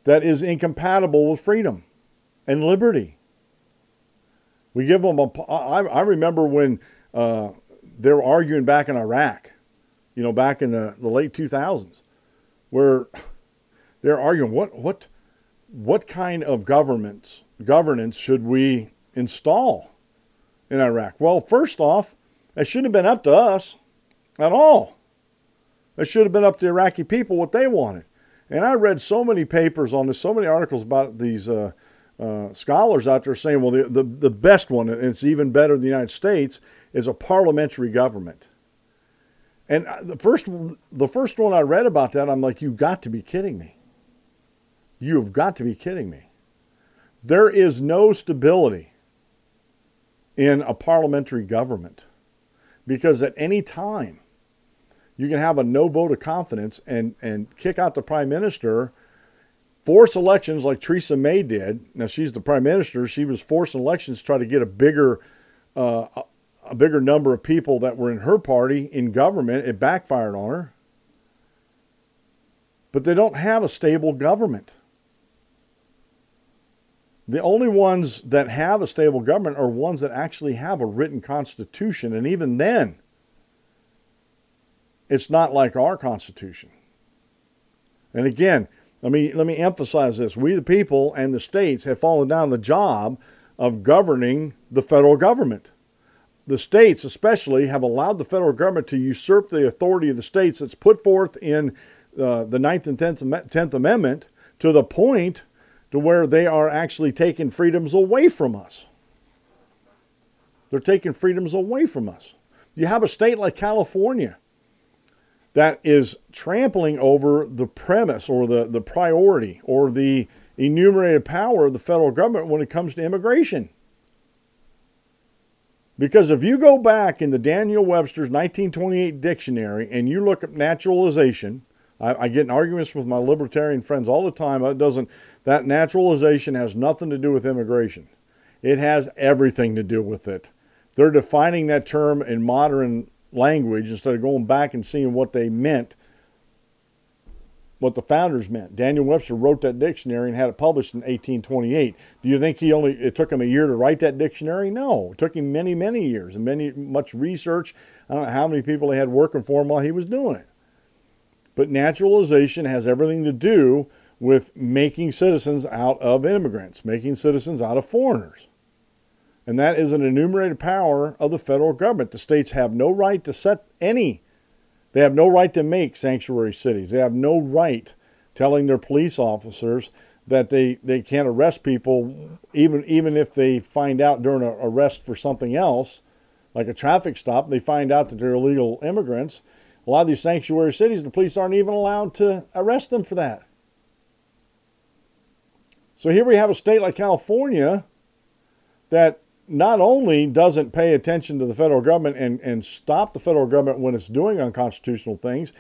that is incompatible with freedom and liberty. We give them a. I, I remember when uh, they were arguing back in Iraq, you know, back in the, the late 2000s, where *laughs* they're arguing what what what kind of governments governance should we install in Iraq? Well, first off, it shouldn't have been up to us at all. It should have been up to the Iraqi people what they wanted. And I read so many papers on this, so many articles about these uh, uh, scholars out there saying, well, the, the, the best one, and it's even better in the United States, is a parliamentary government. And the first, the first one I read about that, I'm like, you've got to be kidding me. You have got to be kidding me. There is no stability in a parliamentary government because at any time you can have a no vote of confidence and, and kick out the prime minister, force elections like Theresa May did. Now, she's the prime minister. She was forcing elections to try to get a bigger, uh, a bigger number of people that were in her party in government. It backfired on her. But they don't have a stable government. The only ones that have a stable government are ones that actually have a written constitution. And even then, it's not like our constitution. And again, let me, let me emphasize this. We, the people, and the states have fallen down the job of governing the federal government. The states, especially, have allowed the federal government to usurp the authority of the states that's put forth in uh, the Ninth and Tenth Amendment to the point to where they are actually taking freedoms away from us. They're taking freedoms away from us. You have a state like California that is trampling over the premise or the, the priority or the enumerated power of the federal government when it comes to immigration. Because if you go back in the Daniel Webster's 1928 dictionary and you look up naturalization, I, I, get in arguments with my libertarian friends all the time. It doesn't that naturalization has nothing to do with immigration. It has everything to do with it. They're defining that term in modern language instead of going back and seeing what they meant, what the founders meant. Daniel Webster wrote that dictionary and had it published in 1828. Do you think he only it took him a year to write that dictionary? No, it took him many, many years and many much research. I don't know how many people he had working for him while he was doing it. But naturalization has everything to do with making citizens out of immigrants, making citizens out of foreigners. And that is an enumerated power of the federal government. The states have no right to set any, they have no right to make sanctuary cities. They have no right telling their police officers that they, they can't arrest people even even if they find out during an arrest for something else, like a traffic stop, they find out that they're illegal immigrants a lot of these sanctuary cities, the police aren't even allowed to arrest them for that. So here we have a state like California that not only doesn't pay attention to the federal government and, and stop the federal government when it's doing unconstitutional things,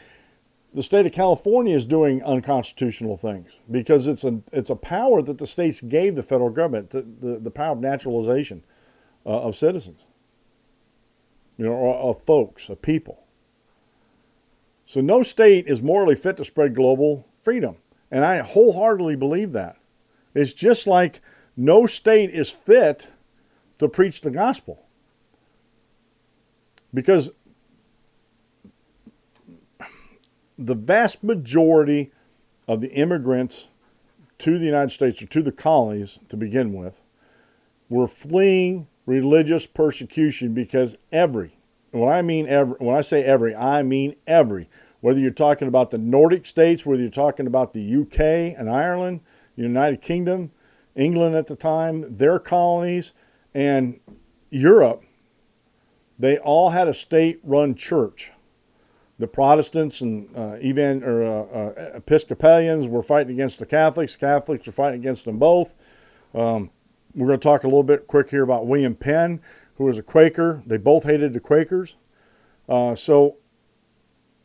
the state of California is doing unconstitutional things because it's a, it's a power that the states gave the federal government, to, the, the power of naturalization uh, of citizens, you know, of folks, of people. So no state is morally fit to spread global freedom. And I wholeheartedly believe that. It's just like no state is fit to preach the gospel. Because the vast majority of the immigrants to the United States or to the colonies to begin with were fleeing religious persecution because every when I mean every, when I say every, I mean every. Whether you're talking about the Nordic states, whether you're talking about the UK and Ireland, United Kingdom, England at the time, their colonies, and Europe, they all had a state-run church. The Protestants and uh, even or uh, uh, Episcopalians were fighting against the Catholics. Catholics were fighting against them both. Um, we're going to talk a little bit quick here about William Penn who was a Quaker. They both hated the Quakers. Uh, so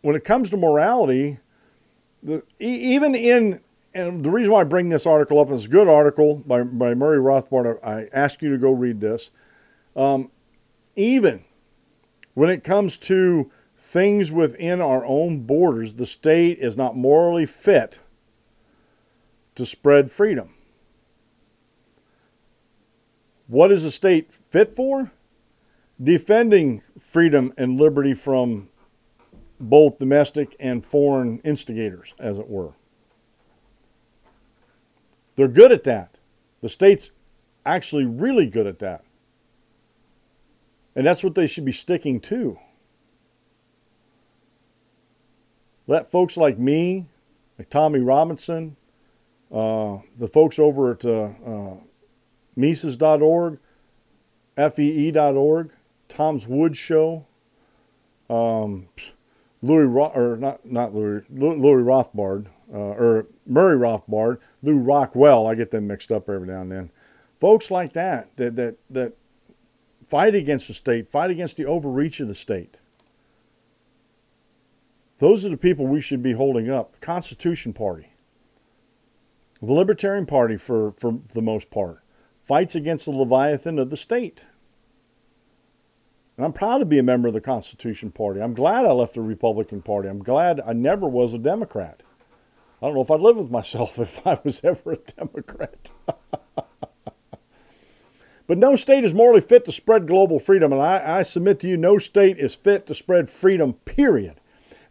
when it comes to morality, the, even in and the reason why I bring this article up is a good article by, by Murray Rothbard. I ask you to go read this. Um, even when it comes to things within our own borders, the state is not morally fit to spread freedom. What is the state fit for? defending freedom and liberty from both domestic and foreign instigators, as it were. They're good at that. The state's actually really good at that. And that's what they should be sticking to. Let folks like me, like Tommy Robinson, uh, the folks over at uh, uh, Mises.org, FEE.org, Tom Woods Show, um, Louis Ro- or not not Louis Louis Rothbard uh, or Murray Rothbard, Lew Rockwell. I get them mixed up every now and then. Folks like that that that that fight against the state, fight against the overreach of the state. Those are the people we should be holding up. The Constitution Party, the Libertarian Party, for for the most part, fights against the Leviathan of the state. And I'm proud to be a member of the Constitution Party. I'm glad I left the Republican Party. I'm glad I never was a Democrat. I don't know if I'd live with myself *laughs* if I was ever a Democrat. *laughs* but no state is morally fit to spread global freedom. And I, I submit to you, no state is fit to spread freedom, period.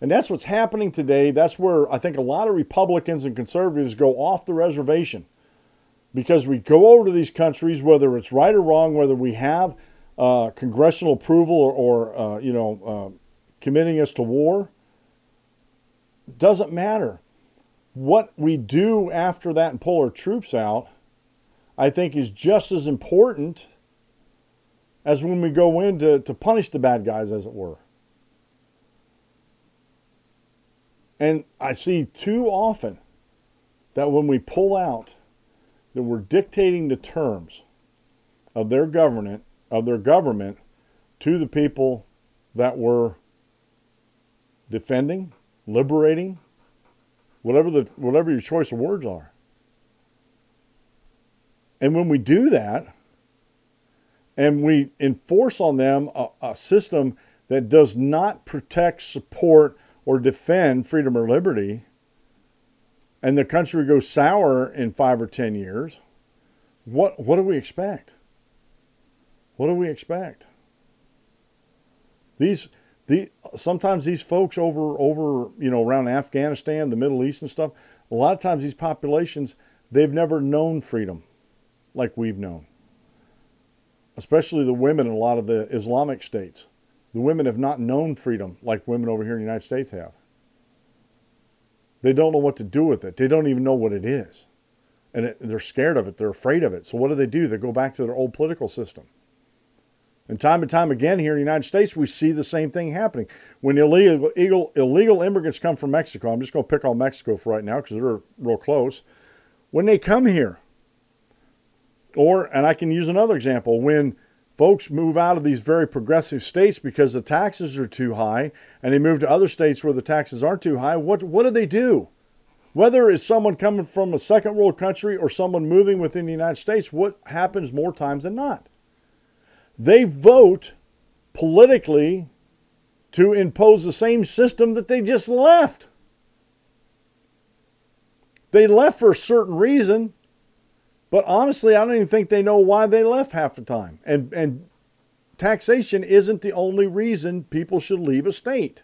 And that's what's happening today. That's where I think a lot of Republicans and conservatives go off the reservation because we go over to these countries, whether it's right or wrong, whether we have uh, congressional approval or, or uh, you know, uh, committing us to war, doesn't matter. What we do after that and pull our troops out, I think, is just as important as when we go in to, to punish the bad guys, as it were. And I see too often that when we pull out, that we're dictating the terms of their government, of their government to the people that we're defending, liberating, whatever the whatever your choice of words are. And when we do that, and we enforce on them a, a system that does not protect, support, or defend freedom or liberty, and the country goes sour in five or ten years, what what do we expect? What do we expect? These the sometimes these folks over over you know around Afghanistan, the Middle East and stuff, a lot of times these populations they've never known freedom like we've known. Especially the women in a lot of the Islamic states. The women have not known freedom like women over here in the United States have. They don't know what to do with it. They don't even know what it is. And it, they're scared of it. They're afraid of it. So what do they do? They go back to their old political system. And time and time again here in the United States, we see the same thing happening. When illegal, illegal, illegal immigrants come from Mexico, I'm just going to pick on Mexico for right now because they're real close. When they come here, or, and I can use another example, when folks move out of these very progressive states because the taxes are too high and they move to other states where the taxes aren't too high, what, what do they do? Whether it's someone coming from a second world country or someone moving within the United States, what happens more times than not? They vote politically to impose the same system that they just left. They left for a certain reason, but honestly, I don't even think they know why they left half the time. And, and taxation isn't the only reason people should leave a state.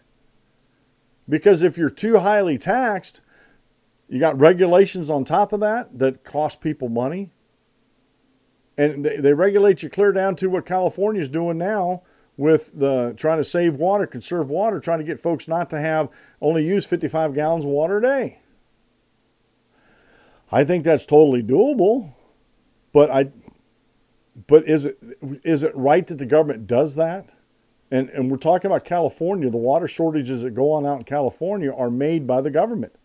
Because if you're too highly taxed, you got regulations on top of that that cost people money. And they, they regulate you clear down to what California's doing now with the trying to save water, conserve water, trying to get folks not to have only use 55 gallons of water a day. I think that's totally doable. But I, but is it is it right that the government does that? And and we're talking about California. The water shortages that go on out in California are made by the government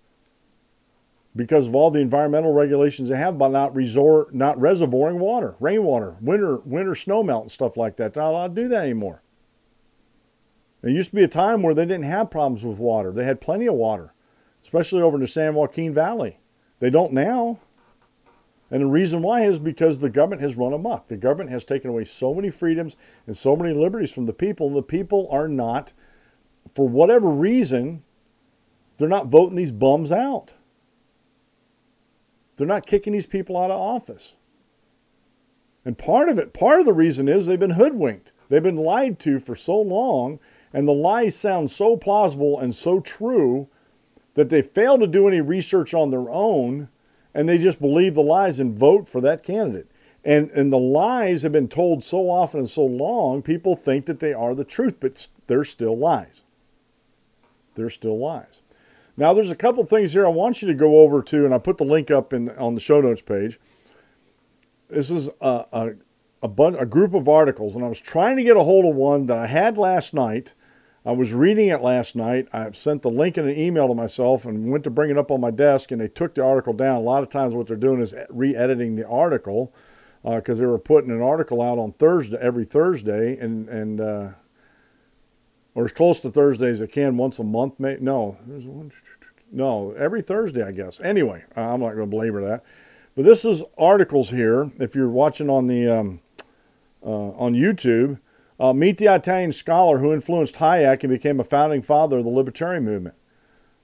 because of all the environmental regulations they have by not resort not reservoiring water, rainwater, winter winter snowmelt and stuff like that. They're not allowed to do that anymore. There used to be a time where they didn't have problems with water. They had plenty of water, especially over in the San Joaquin Valley. They don't now. And the reason why is because the government has run amok. The government has taken away so many freedoms and so many liberties from the people, and the people are not, for whatever reason, they're not voting these bums out. They're not kicking these people out of office. And part of it, part of the reason is they've been hoodwinked. They've been lied to for so long, and the lies sound so plausible and so true that they fail to do any research on their own and they just believe the lies and vote for that candidate. And, and the lies have been told so often and so long, people think that they are the truth, but they're still lies. They're still lies. Now, there's a couple things here I want you to go over to, and I put the link up in, on the show notes page. This is a, a, a, bun- a group of articles, and I was trying to get a hold of one that I had last night I was reading it last night. I sent the link in an email to myself and went to bring it up on my desk, and they took the article down. A lot of times, what they're doing is re editing the article because uh, they were putting an article out on Thursday, every Thursday, and, and uh, or as close to Thursday as I can once a month. May, no, there's one, no, every Thursday, I guess. Anyway, I'm not going to belabor that. But this is articles here. If you're watching on the um, uh, on YouTube, Uh, meet the Italian scholar who influenced Hayek and became a founding father of the libertarian movement.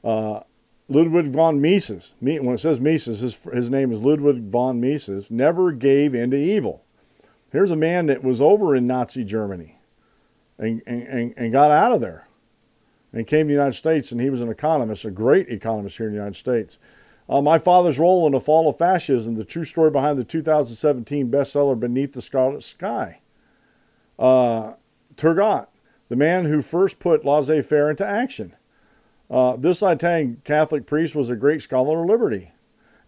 Uh, Ludwig von Mises, when it says Mises, his, his name is Ludwig von Mises, never gave in to evil. Here's a man that was over in Nazi Germany and, and, and got out of there and came to the United States, and he was an economist, a great economist here in the United States. Uh, my father's role in the fall of fascism, the true story behind the 2017 bestseller Beneath the Scarlet Sky. Uh, Turgot, the man who first put laissez faire into action. Uh, this Italian Catholic priest was a great scholar of liberty.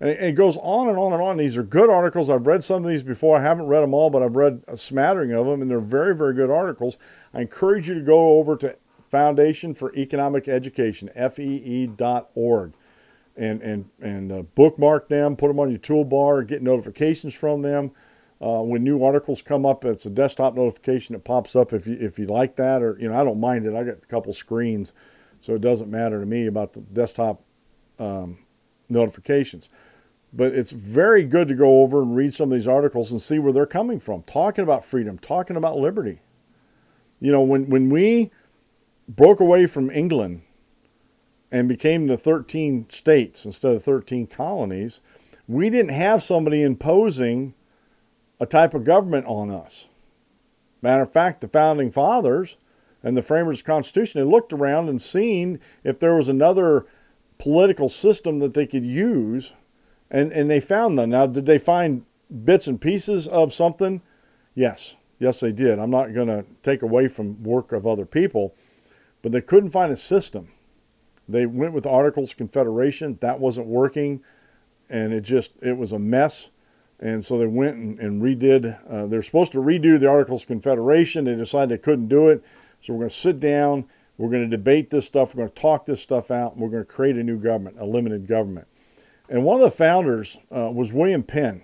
And it, goes on and on and on. These are good articles. I've read some of these before. I haven't read them all, but I've read a smattering of them, and they're very, very good articles. I encourage you to go over to Foundation for Economic Education, fee.org, and, and, and uh, bookmark them, put them on your toolbar, get notifications from them. Uh, when new articles come up, it's a desktop notification that pops up if you, if you like that, or, you know, I don't mind it. I got a couple screens, so it doesn't matter to me about the desktop um, notifications. But it's very good to go over and read some of these articles and see where they're coming from, talking about freedom, talking about liberty. You know, when, when we broke away from England and became the 13 states instead of 13 colonies, we didn't have somebody imposing a type of government on us. Matter of fact, the founding fathers and the framers of the Constitution had looked around and seen if there was another political system that they could use, and, and they found them. Now, did they find bits and pieces of something? Yes. Yes, they did. I'm not going to take away from work of other people, but they couldn't find a system. They went with Articles Confederation. That wasn't working, and it just it was a mess. And so they went and, and redid. Uh, they're supposed to redo the Articles Confederation. They decided they couldn't do it. So we're going to sit down. We're going to debate this stuff. We're going to talk this stuff out. We're going to create a new government, a limited government. And one of the founders uh, was William Penn.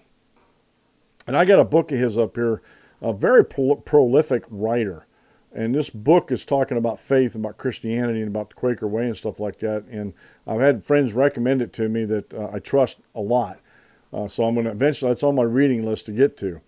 And I got a book of his up here, a very prolific writer. And this book is talking about faith, about Christianity, and about the Quaker way and stuff like that. And I've had friends recommend it to me that uh, I trust a lot. Uh, so I'm going to eventually, that's on my reading list to get to.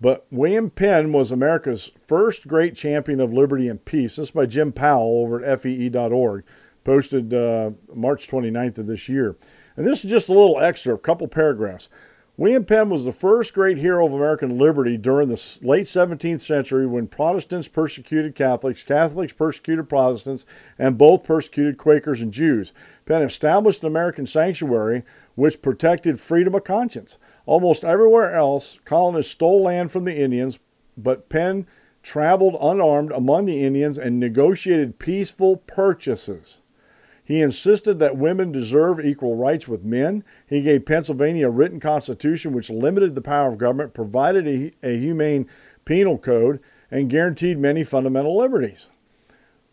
But William Penn was America's first great champion of liberty and peace. This is by Jim Powell over at fee.org, posted uh, March 29th of this year. And this is just a little excerpt, a couple paragraphs. William Penn was the first great hero of American liberty during the late 17th century when Protestants persecuted Catholics, Catholics persecuted Protestants, and both persecuted Quakers and Jews. Penn established an American sanctuary which protected freedom of conscience. Almost everywhere else, colonists stole land from the Indians, but Penn traveled unarmed among the Indians and negotiated peaceful purchases. He insisted that women deserve equal rights with men. He gave Pennsylvania a written constitution which limited the power of government, provided a, a humane penal code, and guaranteed many fundamental liberties.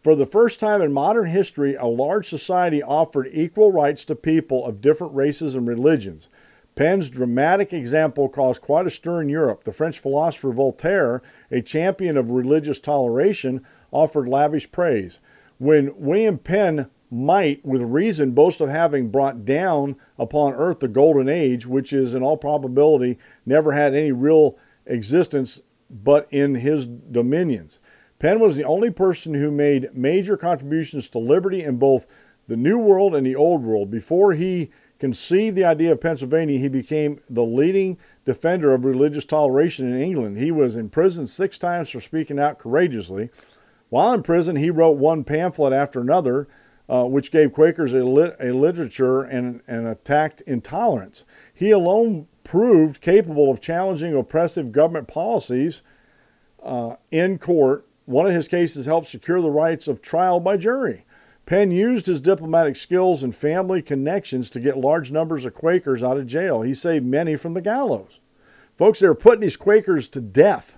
For the first time in modern history, a large society offered equal rights to people of different races and religions. Penn's dramatic example caused quite a stir in Europe. The French philosopher Voltaire, a champion of religious toleration, offered lavish praise. When William Penn might, with reason, boast of having brought down upon earth the golden age, which is in all probability never had any real existence but in his dominions. Penn was the only person who made major contributions to liberty in both the New World and the Old World. Before he conceived the idea of Pennsylvania, he became the leading defender of religious toleration in England. He was imprisoned six times for speaking out courageously. While in prison, he wrote one pamphlet after another uh, which gave Quakers a, lit- a literature and, and attacked intolerance. He alone proved capable of challenging oppressive government policies uh, in court. One of his cases helped secure the rights of trial by jury. Penn used his diplomatic skills and family connections to get large numbers of Quakers out of jail. He saved many from the gallows. Folks, they were putting these Quakers to death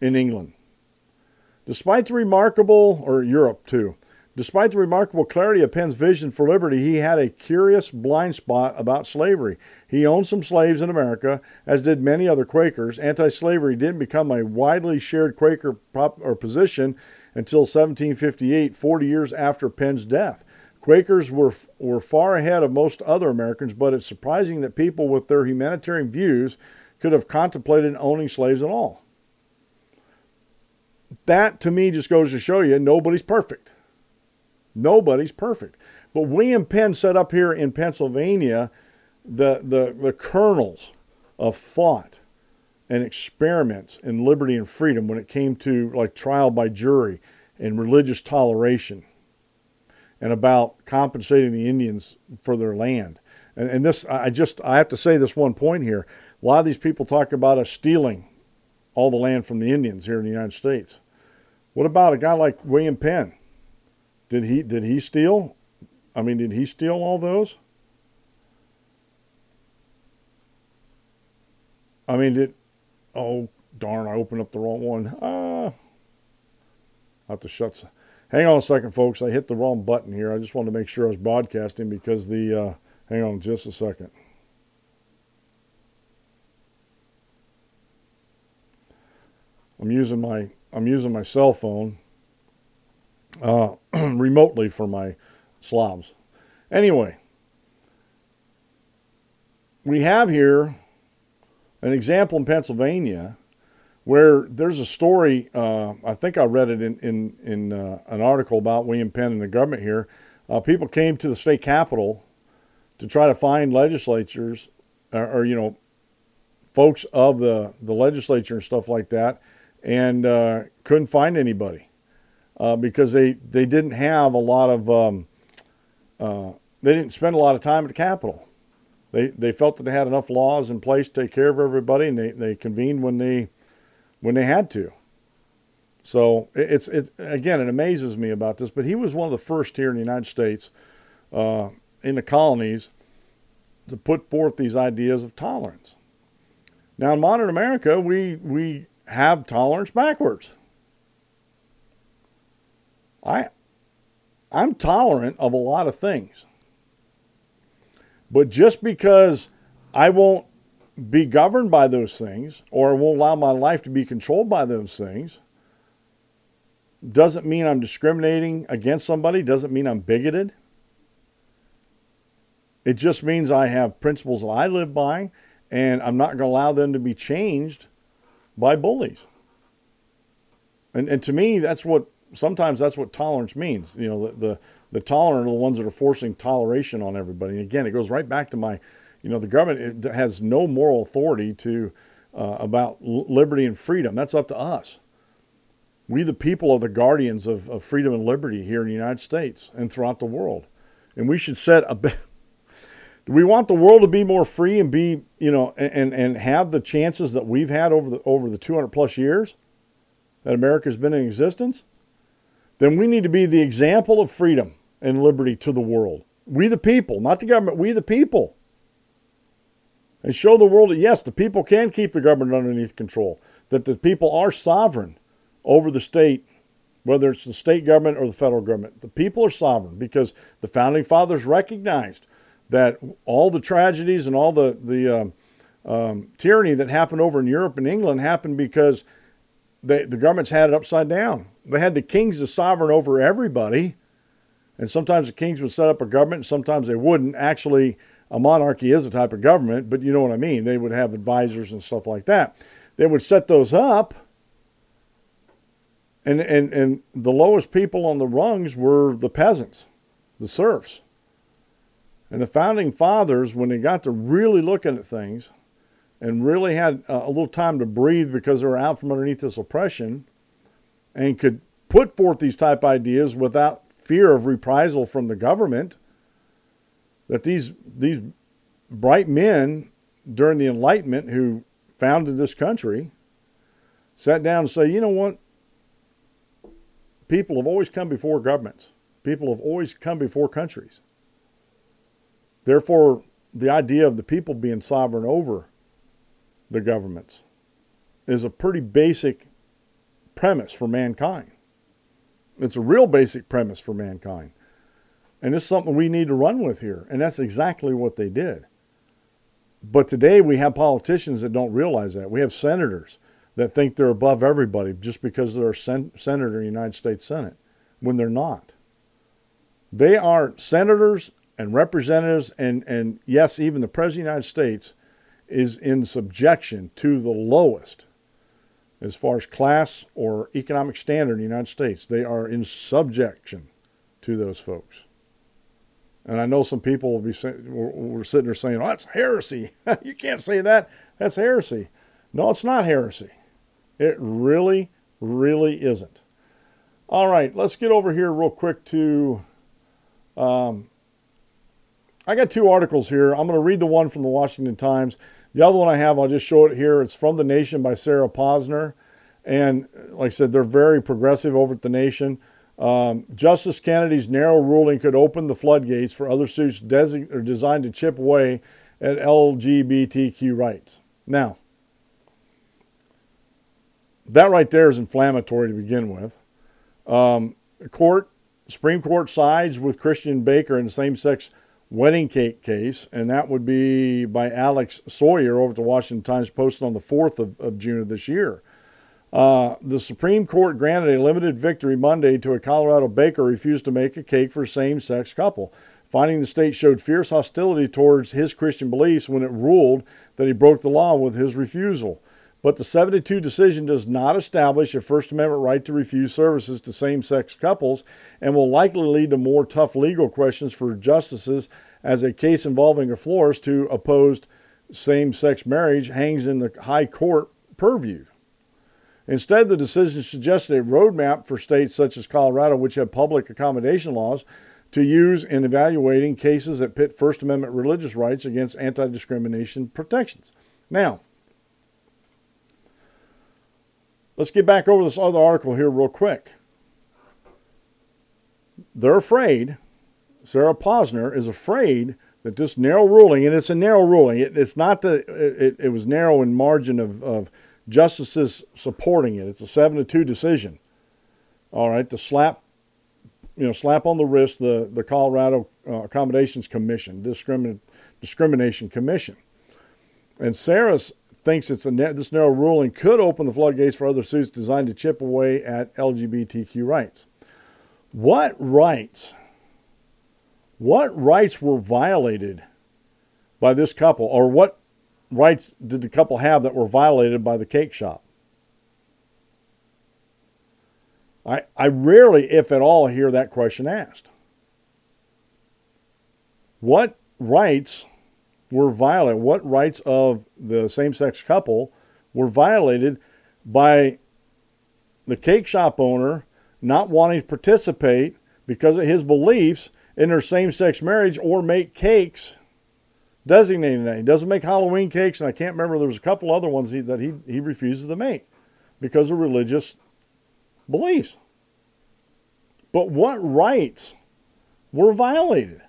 in England. Despite the remarkable, or Europe too, Despite the remarkable clarity of Penn's vision for liberty, he had a curious blind spot about slavery. He owned some slaves in America, as did many other Quakers. Anti slavery didn't become a widely shared Quaker prop, or position until 1758, 40 years after Penn's death. Quakers were, were far ahead of most other Americans, but it's surprising that people with their humanitarian views could have contemplated owning slaves at all. that to me just goes to show you nobody's perfect. Nobody's perfect. But William Penn set up here in Pennsylvania the, the, the kernels of thought and experiments in liberty and freedom when it came to like trial by jury and religious toleration and about compensating the Indians for their land. And, and this, I just, I have to say this one point here. A lot of these people talk about us stealing all the land from the Indians here in the United States. What about a guy like William Penn? Did he did he steal? I mean, did he steal all those? I mean, did oh darn, I opened up the wrong one. Uh, I have to shut. Hang on a second, folks. I hit the wrong button here. I just wanted to make sure I was broadcasting because the. Uh, hang on just a second. I'm using my I'm using my cell phone uh, *clears throat* remotely for my slobs. Anyway, we have here an example in Pennsylvania where there's a story. Uh, I think I read it in in, in uh, an article about William Penn and the government here. Uh, people came to the state capitol to try to find legislatures or, or you know folks of the the legislature and stuff like that and uh, couldn't find anybody uh, because they, they didn't have a lot of um, uh, they didn't spend a lot of time at the Capitol. They they felt that they had enough laws in place to take care of everybody, and they, they convened when they when they had to. So it's it's again it amazes me about this, but he was one of the first here in the United States, uh, in the colonies, to put forth these ideas of tolerance. Now in modern America, we we have tolerance backwards. I I'm tolerant of a lot of things. But just because I won't be governed by those things or won't allow my life to be controlled by those things doesn't mean I'm discriminating against somebody, doesn't mean I'm bigoted. It just means I have principles that I live by and I'm not going to allow them to be changed by bullies. And, and to me, that's what sometimes that's what tolerance means. You know, the, the, the tolerant are the ones that are forcing toleration on everybody. And again, it goes right back to my, you know, the government has no moral authority to uh, about liberty and freedom. That's up to us. We, the people, are the guardians of, of freedom and liberty here in the United States and throughout the world. And we should set a, do *laughs* we want the world to be more free and be, you know, and, and have the chances that we've had over the over the 200 plus years that America's been in existence? Then we need to be the example of freedom and liberty to the world. We the people, not the government, we the people. And show the world that yes, the people can keep the government underneath control, that the people are sovereign over the state, whether it's the state government or the federal government. The people are sovereign because the founding fathers recognized that all the tragedies and all the the um, um, tyranny that happened over in Europe and England happened because they, the governments had it upside down. They had the kings as sovereign over everybody, and sometimes the kings would set up a government, and sometimes they wouldn't. Actually, a monarchy is a type of government, but you know what I mean. They would have advisors and stuff like that. They would set those up, and and and the lowest people on the rungs were the peasants, the serfs. And the founding fathers, when they got to really looking at things and really had a little time to breathe because they were out from underneath this oppression and could put forth these type ideas without fear of reprisal from the government, that these, these bright men during the Enlightenment who founded this country sat down and say, you know what? People have always come before governments. People have always come before countries. Therefore, the idea of the people being sovereign over the governments is a pretty basic premise for mankind. It's a real basic premise for mankind. And it's something we need to run with here. And that's exactly what they did. But today we have politicians that don't realize that. We have senators that think they're above everybody just because they're a sen- senator in the United States Senate when they're not. They are senators and representatives and, and yes, even the President of the United States is in subjection to the lowest. as far as class or economic standard in the United States. They are in subjection to those folks. And I know some people will be we're sitting there saying, oh, that's heresy. *laughs* you can't say that. That's heresy. No, it's not heresy. It really, really isn't. All right, let's get over here real quick to. Um, I got two articles here. I'm going to read the one from the Washington Times. The other one I have, I'll just show it here. It's from The Nation by Sarah Posner. And like I said, they're very progressive over at The Nation. Um, Justice Kennedy's narrow ruling could open the floodgates for other suits design- designed to chip away at LGBTQ rights. Now, that right there is inflammatory to begin with. Um, court, Supreme Court sides with Christian Baker and same-sex wedding cake case, and that would be by Alex Swoyer over at the Washington Times Post on the 4th of, of June of this year. Uh, the Supreme Court granted a limited victory Monday to a Colorado baker who refused to make a cake for a same sex couple, finding the state showed fierce hostility towards his Christian beliefs when it ruled that he broke the law with his refusal. But the 72 decision does not establish a First Amendment right to refuse services to same sex couples and will likely lead to more tough legal questions for justices as a case involving a florist who opposed same sex marriage hangs in the high court purview. Instead, the decision suggested a roadmap for states such as Colorado, which have public accommodation laws, to use in evaluating cases that pit First Amendment religious rights against anti discrimination protections. Now, let's get back over this other article here, real quick. They're afraid, Sarah Posner is afraid that this narrow ruling, and it's a narrow ruling, it, it's not that it, it, was narrow in margin of, of justices supporting it. It's a seven to two decision. All right, to slap, you know, slap on the wrist the the Colorado uh, Accommodations Commission, discrimin- discrimination commission, and Sarah thinks it's a this narrow ruling could open the floodgates for other suits designed to chip away at LGBTQ rights. What rights? What rights were violated by this couple, or what rights did the couple have that were violated by the cake shop? I, I rarely, if at all, hear that question asked. What rights were violated? What rights of the same sex couple were violated by the cake shop owner not wanting to participate because of his beliefs in their same sex marriage or make cakes designating that. He doesn't make Halloween cakes, and I can't remember, there was a couple other ones he, that he, he refuses to make because of religious beliefs. But what rights were violated?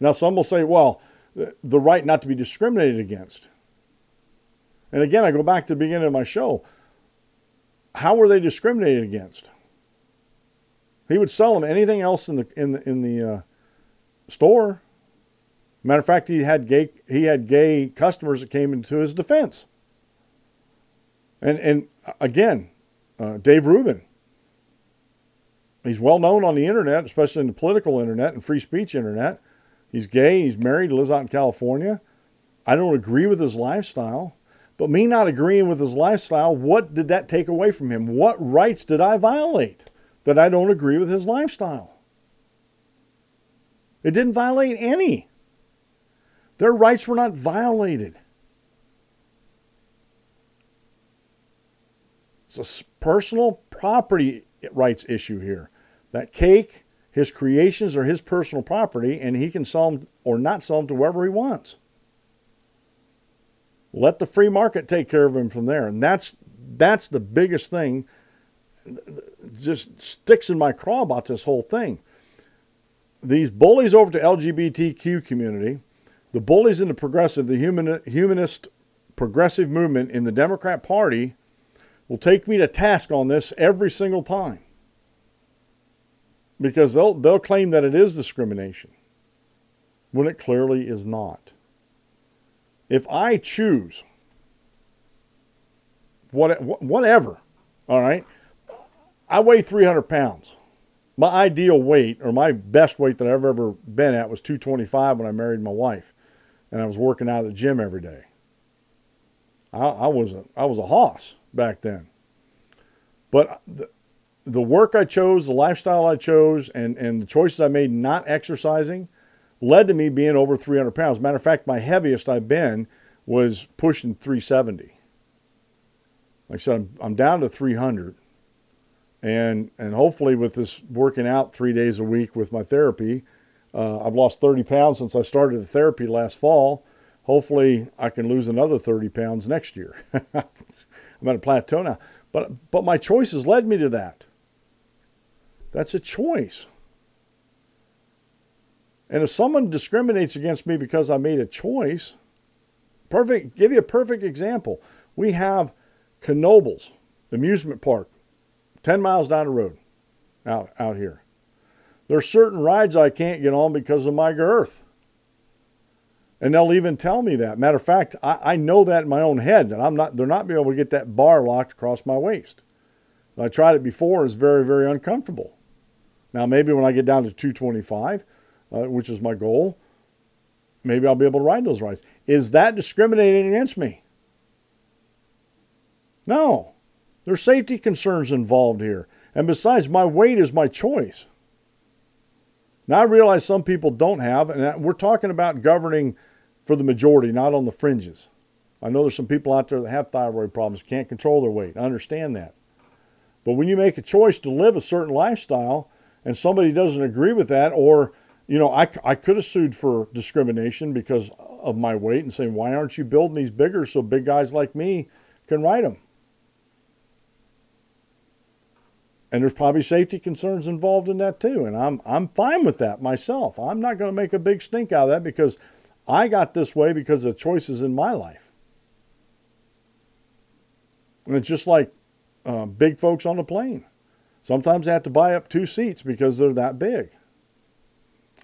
Now, some will say, well, the right not to be discriminated against. And again, I go back to the beginning of my show. How were they discriminated against? He would sell them anything else in the in the in the uh, store. Matter of fact, he had gay he had gay customers that came into his defense. And and again, uh, Dave Rubin. He's well known on the internet, especially in the political internet and free speech internet. He's gay. He's married. he Lives out in California. I don't agree with his lifestyle. But me not agreeing with his lifestyle, what did that take away from him? What rights did I violate that I don't agree with his lifestyle? It didn't violate any. Their rights were not violated. It's a personal property rights issue here. That cake, his creations are his personal property, and he can sell them or not sell them to whoever he wants. Let the free market take care of him from there. And that's that's the biggest thing just sticks in my craw about this whole thing. These bullies over to LGBTQ community the bullies in the progressive, the human, humanist progressive movement in the Democrat Party will take me to task on this every single time because they'll, they'll claim that it is discrimination when it clearly is not. If I choose what, whatever, all right, I weigh 300 pounds. My ideal weight or my best weight that I've ever been at was 225 when I married my wife and I was working out at the gym every day. I, I was a, I was a hoss back then. But the, the work I chose, the lifestyle I chose, and, and the choices I made not exercising led to me being over 300 pounds. Matter of fact, my heaviest I've been was pushing 370. Like I said, I'm, I'm down to 300. And, and hopefully, with this working out three days a week with my therapy, uh, I've lost 30 pounds since I started the therapy last fall. Hopefully, I can lose another 30 pounds next year. *laughs* I'm at a plateau now. But, but my choices led me to that. That's a choice. And if someone discriminates against me because I made a choice, perfect, give you a perfect example. We have Knoebels amusement park, 10 miles down the road out, out here. There's certain rides I can't get on because of my girth. And they'll even tell me that. Matter of fact, I, I know that in my own head that I'm not they're not being able to get that bar locked across my waist. I tried it before, it's very, very uncomfortable. Now maybe when I get down to 225, uh, which is my goal, maybe I'll be able to ride those rides. Is that discriminating against me? No. There's safety concerns involved here. And besides, my weight is my choice. Now I realize some people don't have, and we're talking about governing for the majority, not on the fringes. I know there's some people out there that have thyroid problems, can't control their weight. I understand that. But when you make a choice to live a certain lifestyle and somebody doesn't agree with that, or, you know, I, I could have sued for discrimination because of my weight and saying, why aren't you building these bigger so big guys like me can ride them? And there's probably safety concerns involved in that too. And I'm, I'm fine with that myself. I'm not going to make a big stink out of that because I got this way because of choices in my life. And it's just like uh, big folks on the plane. Sometimes they have to buy up two seats because they're that big.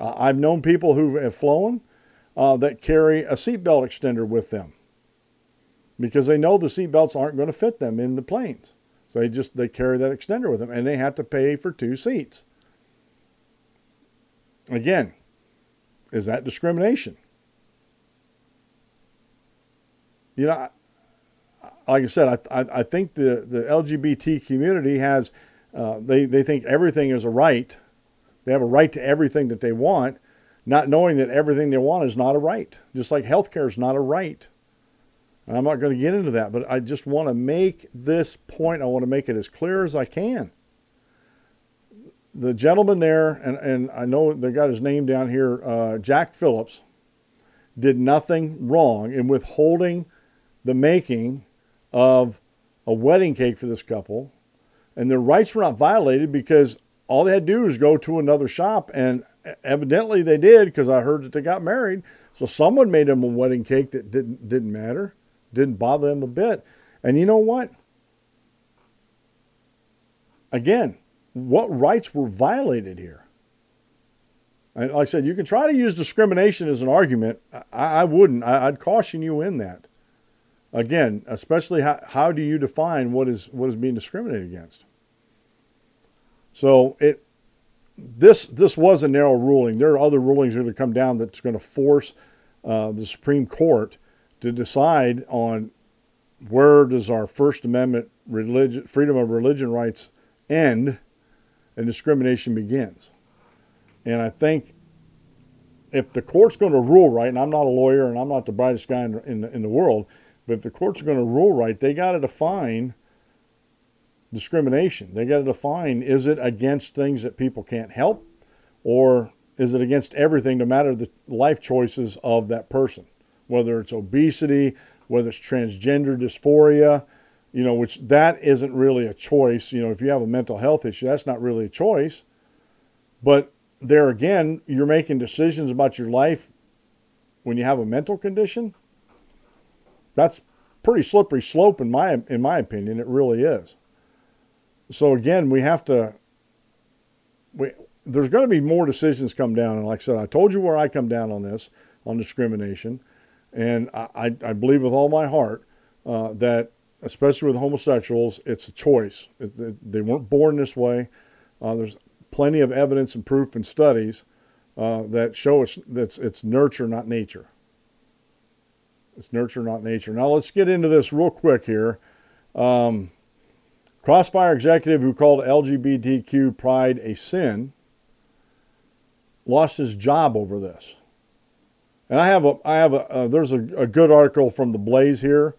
Uh, I've known people who have flown uh, that carry a seatbelt extender with them because they know the seatbelts aren't going to fit them in the planes. So they just they carry that extender with them, and they have to pay for two seats. Again, is that discrimination? You know, like I said, I, I, I think the, the LGBT community has, uh, they, they think everything is a right. They have a right to everything that they want, not knowing that everything they want is not a right. Just like healthcare is not a right. And I'm not going to get into that, but I just want to make this point. I want to make it as clear as I can. The gentleman there, and, and I know they got his name down here, uh, Jack Phillips, did nothing wrong in withholding the making of a wedding cake for this couple. And their rights were not violated because all they had to do was go to another shop, and evidently they did because I heard that they got married. So someone made them a wedding cake that didn't didn't matter. Didn't bother them a bit. And you know what? Again, what rights were violated here? And like I said, you can try to use discrimination as an argument. I, I wouldn't. I, would caution you in that. Again, especially how, how do you define what is what is being discriminated against? So it this this was a narrow ruling. There are other rulings that are going to come down that's going to force uh, the Supreme Court to decide on where does our First Amendment religion, freedom of religion rights end and discrimination begins. And I think if the court's going to rule right, and I'm not a lawyer and I'm not the brightest guy in, in, in the world, but if the courts are going to rule right, they got to define discrimination. They got to define is it against things that people can't help or is it against everything no matter the life choices of that person? whether it's obesity, whether it's transgender dysphoria, you know, which that isn't really a choice. You know, if you have a mental health issue, that's not really a choice. But there again, you're making decisions about your life when you have a mental condition. That's pretty slippery slope in my in my opinion. It really is. So again, we have to. We, there's going to be more decisions come down, and like I said, I told you where I come down on this on discrimination. And I, I believe with all my heart uh, that, especially with homosexuals, it's a choice. It, it, they weren't born this way. Uh, there's plenty of evidence and proof and studies uh, that show that it's, it's nurture, not nature. It's nurture, not nature. Now let's get into this real quick here. Um, CrossFit executive who called LGBTQ pride a sin lost his job over this. And I have a, I have a, uh, there's a, a, good article from the Blaze here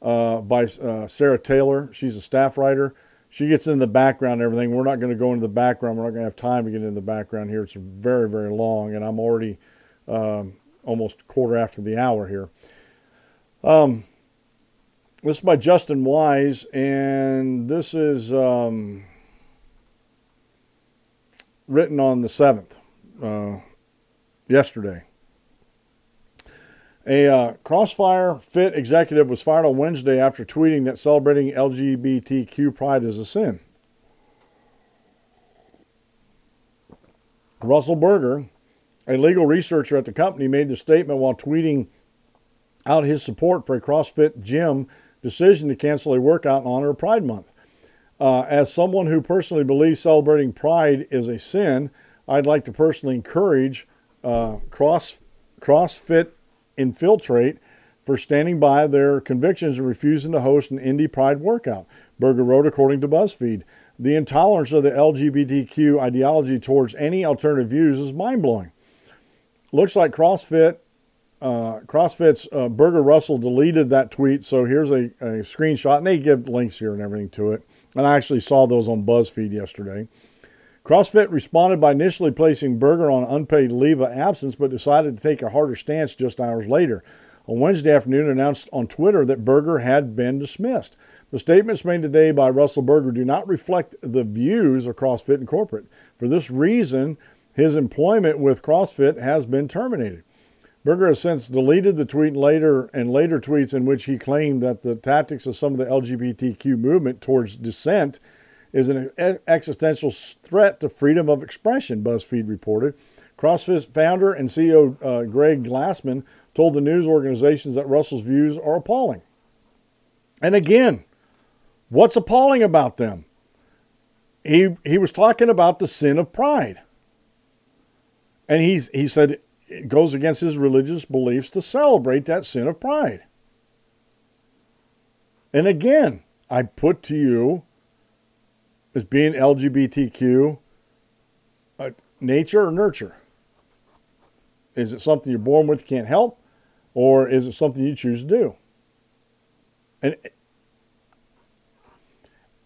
uh, by uh, Sarah Taylor. She's a staff writer. She gets in the background and everything. We're not going to go into the background. We're not going to have time to get into the background here. It's very, very long, and I'm already um, almost quarter after the hour here. Um, this is by Justin Wise, and this is um, written on the 7th, uh, yesterday. A uh, Crossfire Fit executive was fired on Wednesday after tweeting that celebrating LGBTQ pride is a sin. Russell Berger, a legal researcher at the company, made the statement while tweeting out his support for a CrossFit gym decision to cancel a workout in honor of Pride Month. Uh, as someone who personally believes celebrating Pride is a sin, I'd like to personally encourage uh, cross CrossFit Infiltrate for standing by their convictions and refusing to host an Indy Pride workout. Berger wrote, according to BuzzFeed, the intolerance of the LGBTQ ideology towards any alternative views is mind blowing. Looks like CrossFit, uh, CrossFit's uh, Berger Russell deleted that tweet. So here's a, a screenshot, and they give links here and everything to it. And I actually saw those on BuzzFeed yesterday. CrossFit responded by initially placing Berger on unpaid leave of absence, but decided to take a harder stance just hours later. On Wednesday afternoon, announced on Twitter that Berger had been dismissed. The statements made today by Russell Berger do not reflect the views of CrossFit and corporate. For this reason, his employment with CrossFit has been terminated. Berger has since deleted the tweet later and later tweets in which he claimed that the tactics of some of the LGBTQ movement towards dissent is an existential threat to freedom of expression, BuzzFeed reported. CrossFit founder and CEO uh, Greg Glassman told the news organizations that Russell's views are appalling. And again, what's appalling about them? He, he was talking about the sin of pride. And he's, he said it goes against his religious beliefs to celebrate that sin of pride. And again, I put to you is being LGBTQ uh, nature or nurture? Is it something you're born with, can't help, or is it something you choose to do? And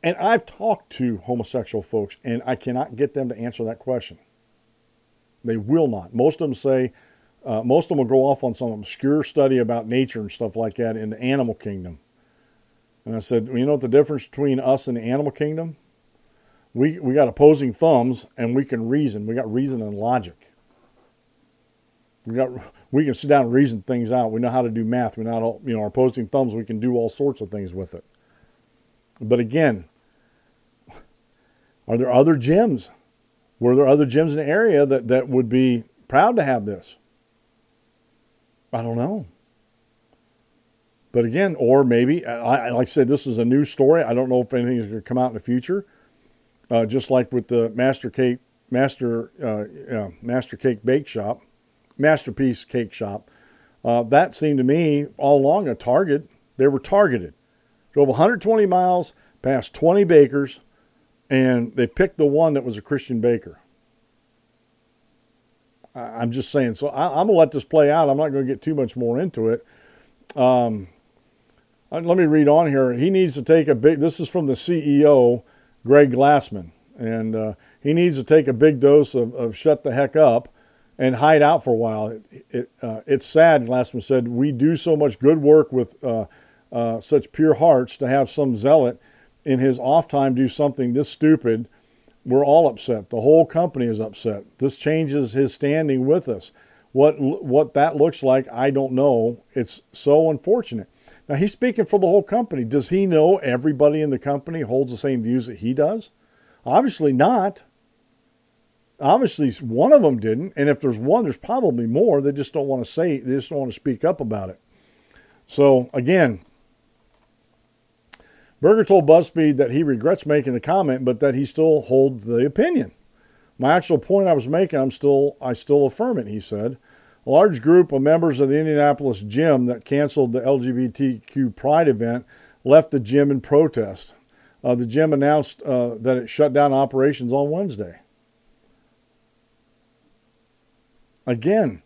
and I've talked to homosexual folks, and I cannot get them to answer that question. They will not. Most of them say, uh, most of them will go off on some obscure study about nature and stuff like that in the animal kingdom. And I said, well, you know what the difference between us and the animal kingdom? we, we got opposing thumbs and we can reason. We got reason and logic. We got we can sit down and reason things out. We know how to do math. We know how to, you know our opposing thumbs. We can do all sorts of things with it. But again, *laughs* are there other gyms? Were there other gyms in the area that, that would be proud to have this? I don't know. But again, or maybe, I, like I said, this is a new story. I don't know if anything is going to come out in the future uh, just like with the Master Cake Master uh, Master Cake Bake Shop, Masterpiece Cake Shop. Uh, that seemed to me all along a target. They were targeted. Drove 120 miles past 20 bakers, and they picked the one that was a Christian baker. I, am just saying. So I, am gonna let this play out. I'm not to get too much more into it. Um, let me read on here. He needs to take a big. This is from the CEO Greg Glassman. And uh, he needs to take a big dose of, of shut the heck up and hide out for a while. It, it, uh, it's sad, Glassman said, we do so much good work with uh, uh, such pure hearts to have some zealot in his off time do something this stupid. We're all upset. The whole company is upset. This changes his standing with us. What, what that looks like, I don't know. It's so unfortunate. Now, he's speaking for the whole company. Does he know everybody in the company holds the same views that he does? Obviously not. Obviously, one of them didn't. And if there's one, there's probably more. They just don't want to say, they just don't want to speak up about it. So, again, Berger told BuzzFeed that he regrets making the comment, but that he still holds the opinion. My actual point I was making, I'm still, I still affirm it, he said. A large group of members of the Indianapolis gym that canceled the LGBTQ Pride event left the gym in protest. Uh, the gym announced uh, that it shut down operations on Wednesday. Again,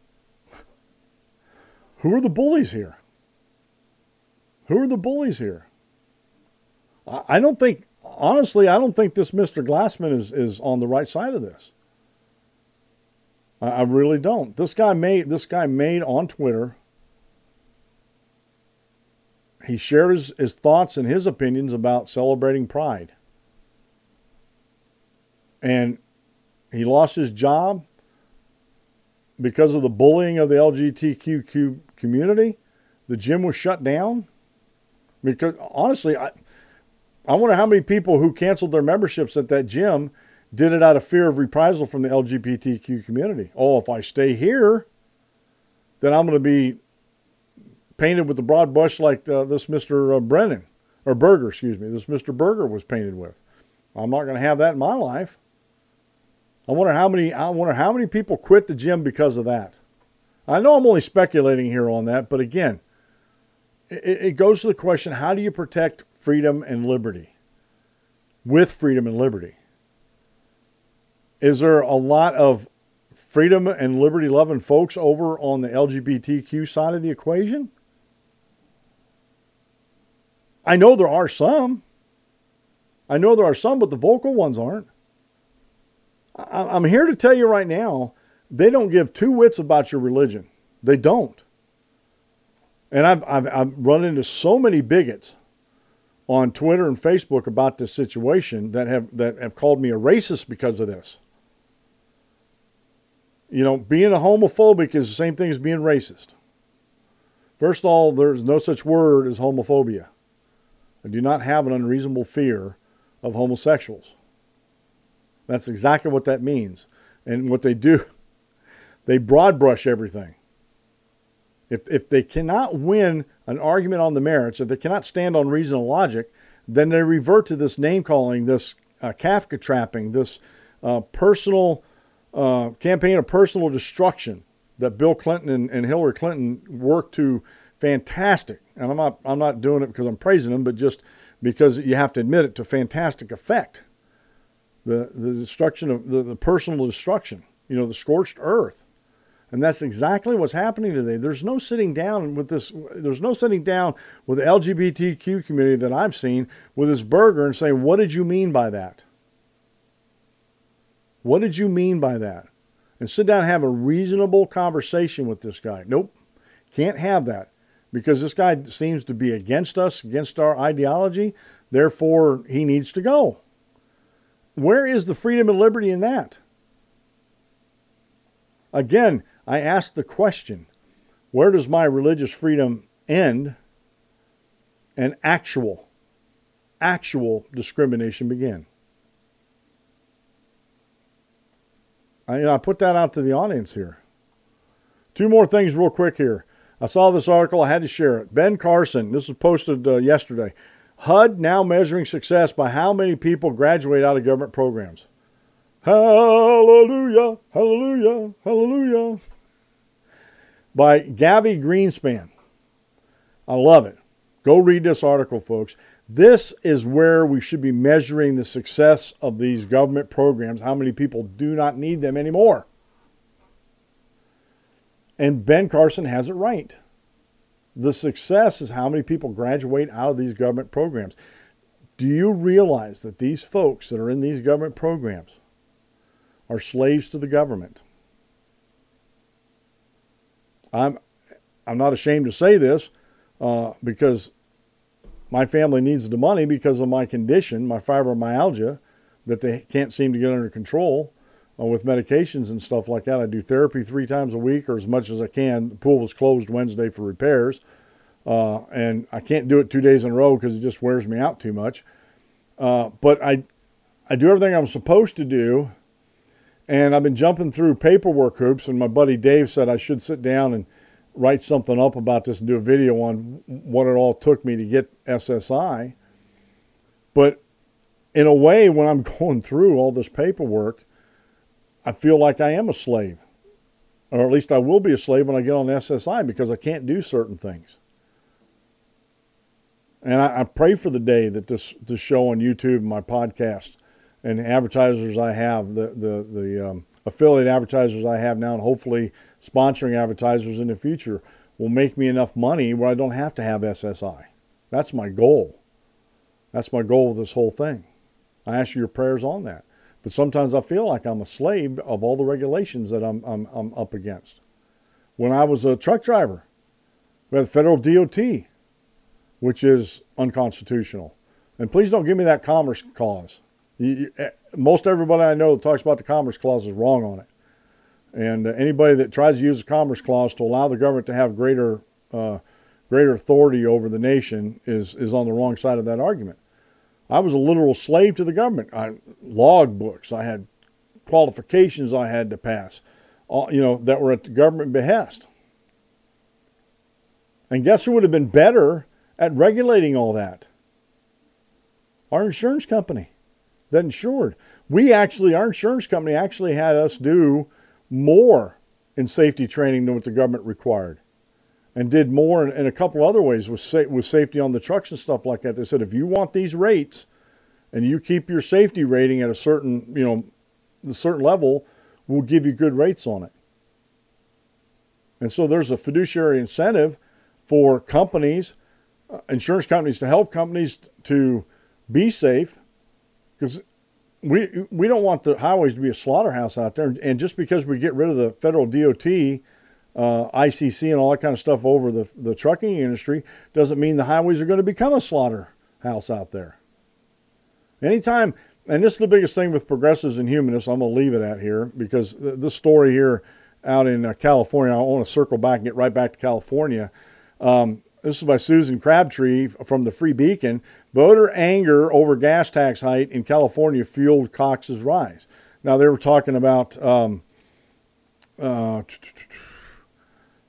who are the bullies here? Who are the bullies here? I don't think, honestly, I don't think this Mr. Glassman is, is on the right side of this. I, I really don't. This guy made this guy made on Twitter. He shared his, his thoughts and his opinions about celebrating Pride. And he lost his job because of the bullying of the LGBTQ community. The gym was shut down. Because honestly, I, I wonder how many people who canceled their memberships at that gym did it out of fear of reprisal from the LGBTQ community. Oh, if I stay here, then I'm going to be painted with the broad brush like uh, this Mr. Uh, Brennan, or Berger, excuse me, this Mr. Berger was painted with. I'm not going to have that in my life. I wonder how many I wonder how many people quit the gym because of that. I know I'm only speculating here on that, but again, it, it goes to the question: How do you protect freedom and liberty with freedom and liberty? Is there a lot of freedom and liberty loving folks over on the LGBTQ side of the equation? I know there are some. I know there are some, but the vocal ones aren't. I'm here to tell you right now, they don't give two wits about your religion. They don't. And I've, I've, I've run into so many bigots on Twitter and Facebook about this situation that have, that have called me a racist because of this. You know, being a homophobic is the same thing as being racist. First of all, there's no such word as homophobia. I do not have an unreasonable fear of homosexuals. That's exactly what that means. And what they do, *laughs* they broad brush everything. If, if they cannot win an argument on the merits, if they cannot stand on reason and logic, then they revert to this name calling, this uh, Kafka trapping, this uh, personal uh, campaign of personal destruction that Bill Clinton and, and Hillary Clinton worked to fantastic. And I'm not I'm not doing it because I'm praising them, but just because you have to admit it to fantastic effect. The the destruction of the, the personal destruction, you know, the scorched earth. And that's exactly what's happening today. There's no sitting down with this. There's no sitting down with the LGBTQ community that I've seen with this Berger and saying, "What did you mean by that? What did you mean by that?" And sit down and have a reasonable conversation with this guy. Nope, can't have that because this guy seems to be against us, against our ideology. Therefore, he needs to go. Where is the freedom and liberty in that? Again, I ask the question where does my religious freedom end and actual, actual discrimination begin? I, I put that out to the audience here. Two more things, real quick here. I saw this article, I had to share it. Ben Carson, this was posted uh, yesterday. HUD now measuring success by how many people graduate out of government programs. Hallelujah, hallelujah, hallelujah. By Gavi Greenspan. I love it. Go read this article, folks. This is where we should be measuring the success of these government programs, how many people do not need them anymore. And Ben Carson has it right. The success is how many people graduate out of these government programs. Do you realize that these folks that are in these government programs are slaves to the government? I'm, I'm not ashamed to say this uh, because my family needs the money because of my condition, my fibromyalgia, that they can't seem to get under control uh, with medications and stuff like that. I do therapy three times a week or as much as I can. The pool was closed Wednesday for repairs, uh, and I can't do it two days in a row because it just wears me out too much. Uh, but I, I do everything I'm supposed to do, and I've been jumping through paperwork hoops. And my buddy Dave said I should sit down and write something up about this and do a video on what it all took me to get SSI. But in a way, when I'm *laughs* going through all this paperwork, I feel like I am a slave or at least I will be a slave when I get on SSI because I can't do certain things. And I, I pray for the day that this this show on YouTube, and my podcast, and advertisers I have, the the the um, affiliate advertisers I have now, and hopefully sponsoring advertisers in the future will make me enough money where I don't have to have SSI. That's my goal. That's my goal with this whole thing. I ask you your prayers on that. But sometimes I feel like I'm a slave of all the regulations that I'm, I'm, I'm up against. When I was a truck driver, we had federal DOT, which is unconstitutional. And please don't give me that commerce clause. Eh, most everybody I know that talks about the commerce clause is wrong on it. And uh, anybody that tries to use the commerce clause to allow the government to have greater, uh, greater authority over the nation is, is on the wrong side of that argument. I was a literal slave to the government. I log books. I had qualifications I had to pass, all, you know, that were at the government behest. And guess who would have been better at regulating all that? Our insurance company that insured. We actually, our insurance company actually had us do more in safety training than what the government required and did more in, in a couple other ways with, sa- with safety on the trucks and stuff like that. They said if you want these rates and you keep your safety rating at a certain, you know, a certain level, we'll give you good rates on it. And so there's a fiduciary incentive for companies, uh, insurance companies, to help companies to be safe because we we don't want the highways to be a slaughterhouse out there. And just because we get rid of the federal DOT, uh, ICC, and all that kind of stuff over the the trucking industry doesn't mean the highways are going to become a slaughterhouse out there. Anytime, and this is the biggest thing with progressives and humanists. I'm going to leave it at here because this story here out in uh, California. I want to circle back and get right back to California. Um, this is by Susan Crabtree from the Free Beacon. Voter anger over gas tax hike in California fueled Cox's rise. Now, they were talking about, um, uh,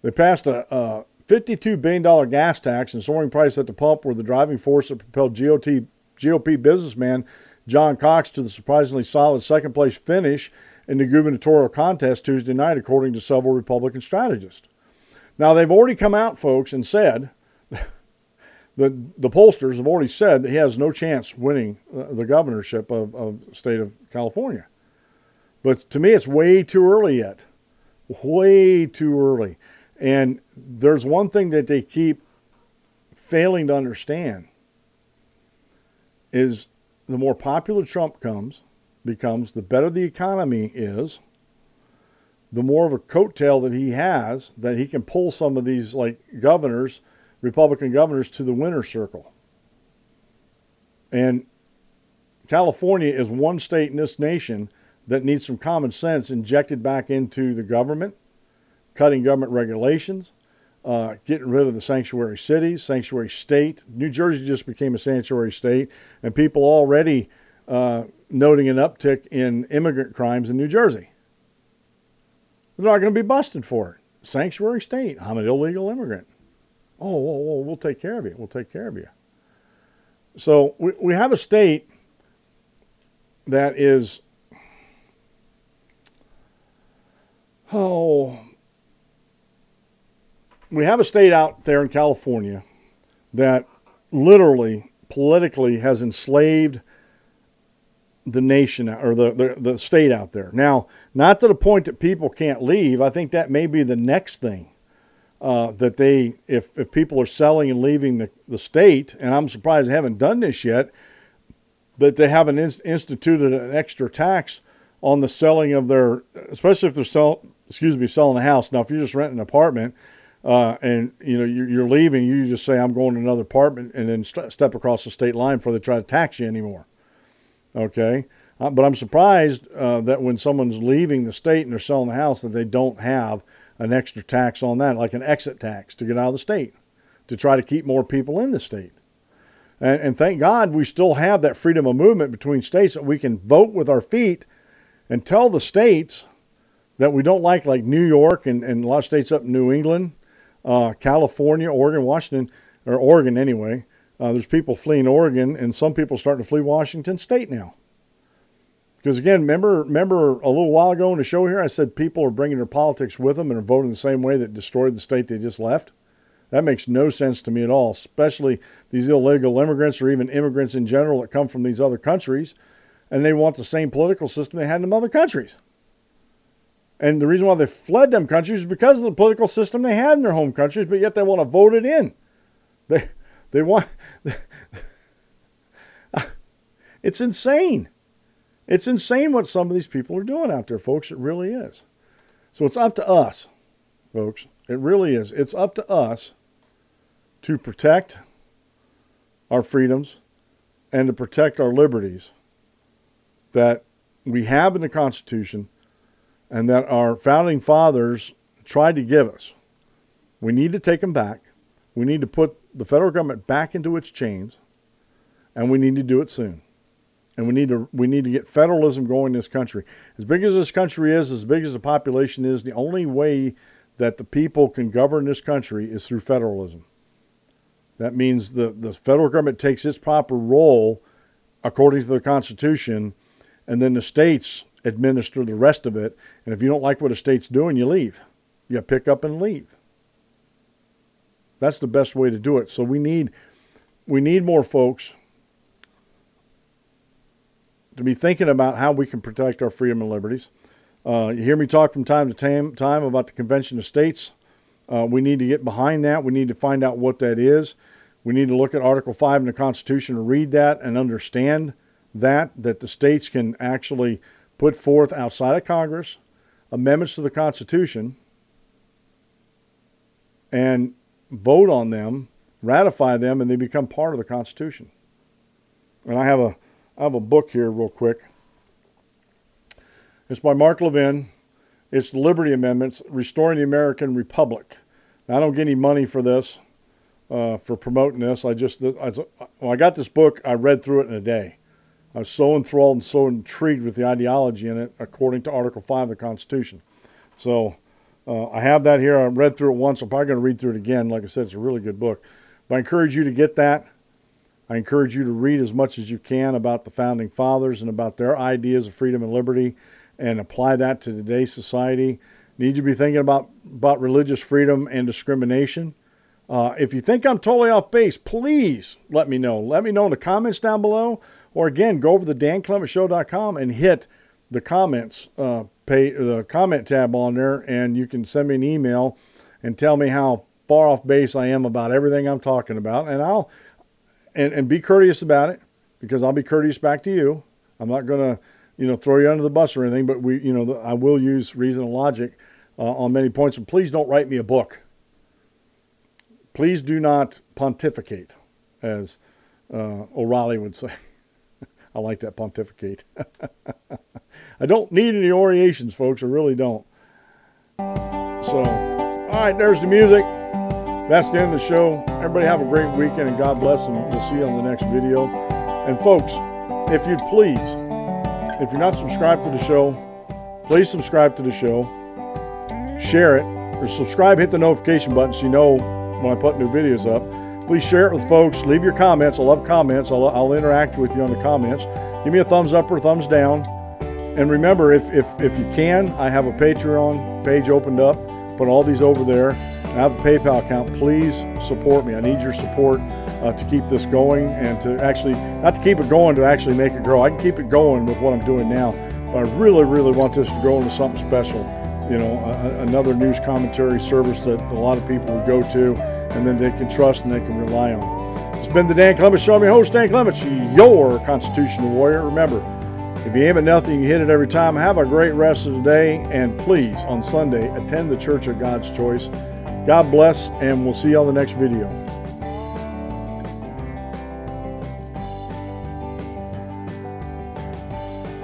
they passed a, a $52 billion gas tax and soaring price at the pump were the driving force that propelled GOP, GOP businessman John Cox to the surprisingly solid second place finish in the gubernatorial contest Tuesday night, according to several Republican strategists. Now, they've already come out, folks, and said the the pollsters have already said that he has no chance winning uh, the governorship of, of the state of California. But to me, it's way too early yet. Way too early. And there's one thing that they keep failing to understand is the more popular Trump comes, becomes, the better the economy is, the more of a coattail that he has that he can pull some of these like governors – Republican governors to the winner's circle. And California is one state in this nation that needs some common sense injected back into the government, cutting government regulations, uh, getting rid of the sanctuary cities, sanctuary state. New Jersey just became a sanctuary state, and people already uh, noting an uptick in immigrant crimes in New Jersey. They're not going to be busted for it. Sanctuary state. I'm an illegal immigrant. Oh, we'll take care of you. We'll take care of you. So we, we have a state that is, oh, we have a state out there in California that literally, politically, has enslaved the nation or the, the, the state out there. Now, not to the point that people can't leave. I think that may be the next thing uh, that they, if, if people are selling and leaving the, the state, and I'm surprised they haven't done this yet, that they haven't in, instituted an extra tax on the selling of their, especially if they're sell, excuse me, selling a house. Now, if you're just renting an apartment uh, and you know you're, you're, leaving, you just say I'm going to another apartment, and then st- step across the state line before they try to tax you anymore. Okay, uh, but I'm surprised uh, that when someone's leaving the state and they're selling the house, that they don't have an extra tax on that, like an exit tax to get out of the state, to try to keep more people in the state. And, and thank God we still have that freedom of movement between states that we can vote with our feet and tell the states that we don't like, like New York and, and a lot of states up in New England, uh, California, Oregon, Washington, or Oregon anyway. Uh, there's people fleeing Oregon, and some people starting to flee Washington State now. Because again, remember, remember a little while ago in the show here, I said people are bringing their politics with them and are voting the same way that destroyed the state they just left. That makes no sense to me at all, especially these illegal immigrants or even immigrants in general that come from these other countries, and they want the same political system they had in them other countries. And the reason why they fled them countries is because of the political system they had in their home countries, but yet they want to vote it in. They, they want. *laughs* it's insane. It's insane what some of these people are doing out there, folks. It really is. So it's up to us, folks. It really is. It's up to us to protect our freedoms and to protect our liberties that we have in the Constitution and that our founding fathers tried to give us. We need to take them back. We need to put the federal government back into its chains, and we need to do it soon and we need to we need to get federalism going in this country. As big as this country is, as big as the population is, the only way that the people can govern this country is through federalism. That means the, the federal government takes its proper role according to the Constitution, and then the states administer the rest of it. And if you don't like what a state's doing, you leave. You pick up and leave. That's the best way to do it. So we need we need more folks to be thinking about how we can protect our freedom and liberties. Uh, you hear me talk from time to time, time about the Convention of States. Uh, we need to get behind that. We need to find out what that is. We need to look at Article 5 in the Constitution and read that and understand that, that the states can actually put forth outside of Congress amendments to the Constitution and vote on them, ratify them, and they become part of the Constitution. And I have a I have a book here, real quick. It's by Mark Levin. It's Liberty Amendments, Restoring the American Republic. Now, I don't get any money for this, uh, for promoting this. I just, I, when I got this book, I read through it in a day. I was so enthralled and so intrigued with the ideology in it, according to Article 5 of the Constitution. So uh, I have that here. I read through it once. I'm probably going to read through it again. Like I said, it's a really good book. But I encourage you to get that. I encourage you to read as much as you can about the founding fathers and about their ideas of freedom and liberty and apply that to today's society. Need to be thinking about, about religious freedom and discrimination. Uh, if you think I'm totally off base, please let me know. Let me know in the comments down below. Or again, go over to danclementsshow.com and hit the comments uh, pay, the comment tab on there, and you can send me an email and tell me how far off base I am about everything I'm talking about, and I'll and, and be courteous about it because I'll be courteous back to you. I'm not going to, you know, throw you under the bus or anything, but we, you know, I will use reason and logic uh, on many points. And please don't write me a book. Please do not pontificate, as uh, O'Reilly would say. *laughs* I like that pontificate. *laughs* I don't need any orations, folks. I really don't. So, all right, there's the music. That's the end of the show. Everybody have a great weekend and God bless them. we'll see you on the next video. And folks, if you'd please, if you're not subscribed to the show, please subscribe to the show, share it, or subscribe, hit the notification button so you know when I put new videos up. Please share it with folks. Leave your comments. I love comments. I'll, I'll interact with you on the comments. Give me a thumbs up or thumbs down. And remember, if, if, if you can, I have a Patreon page opened up. Put all these over there. I have a PayPal account. Please support me. I need your support uh, to keep this going and to actually, not to keep it going, to actually make it grow. I can keep it going with what I'm doing now, but I really, really want this to grow into something special. You know, a, another news commentary service that a lot of people would go to and then they can trust and they can rely on. It's been the Dan Clements Show. I'm your host, Dan Clements, your constitutional warrior. Remember, if you aim at nothing, you hit it every time. Have a great rest of the day, and please, on Sunday, attend the Church of God's Choice. God bless, and we'll see you on the next video.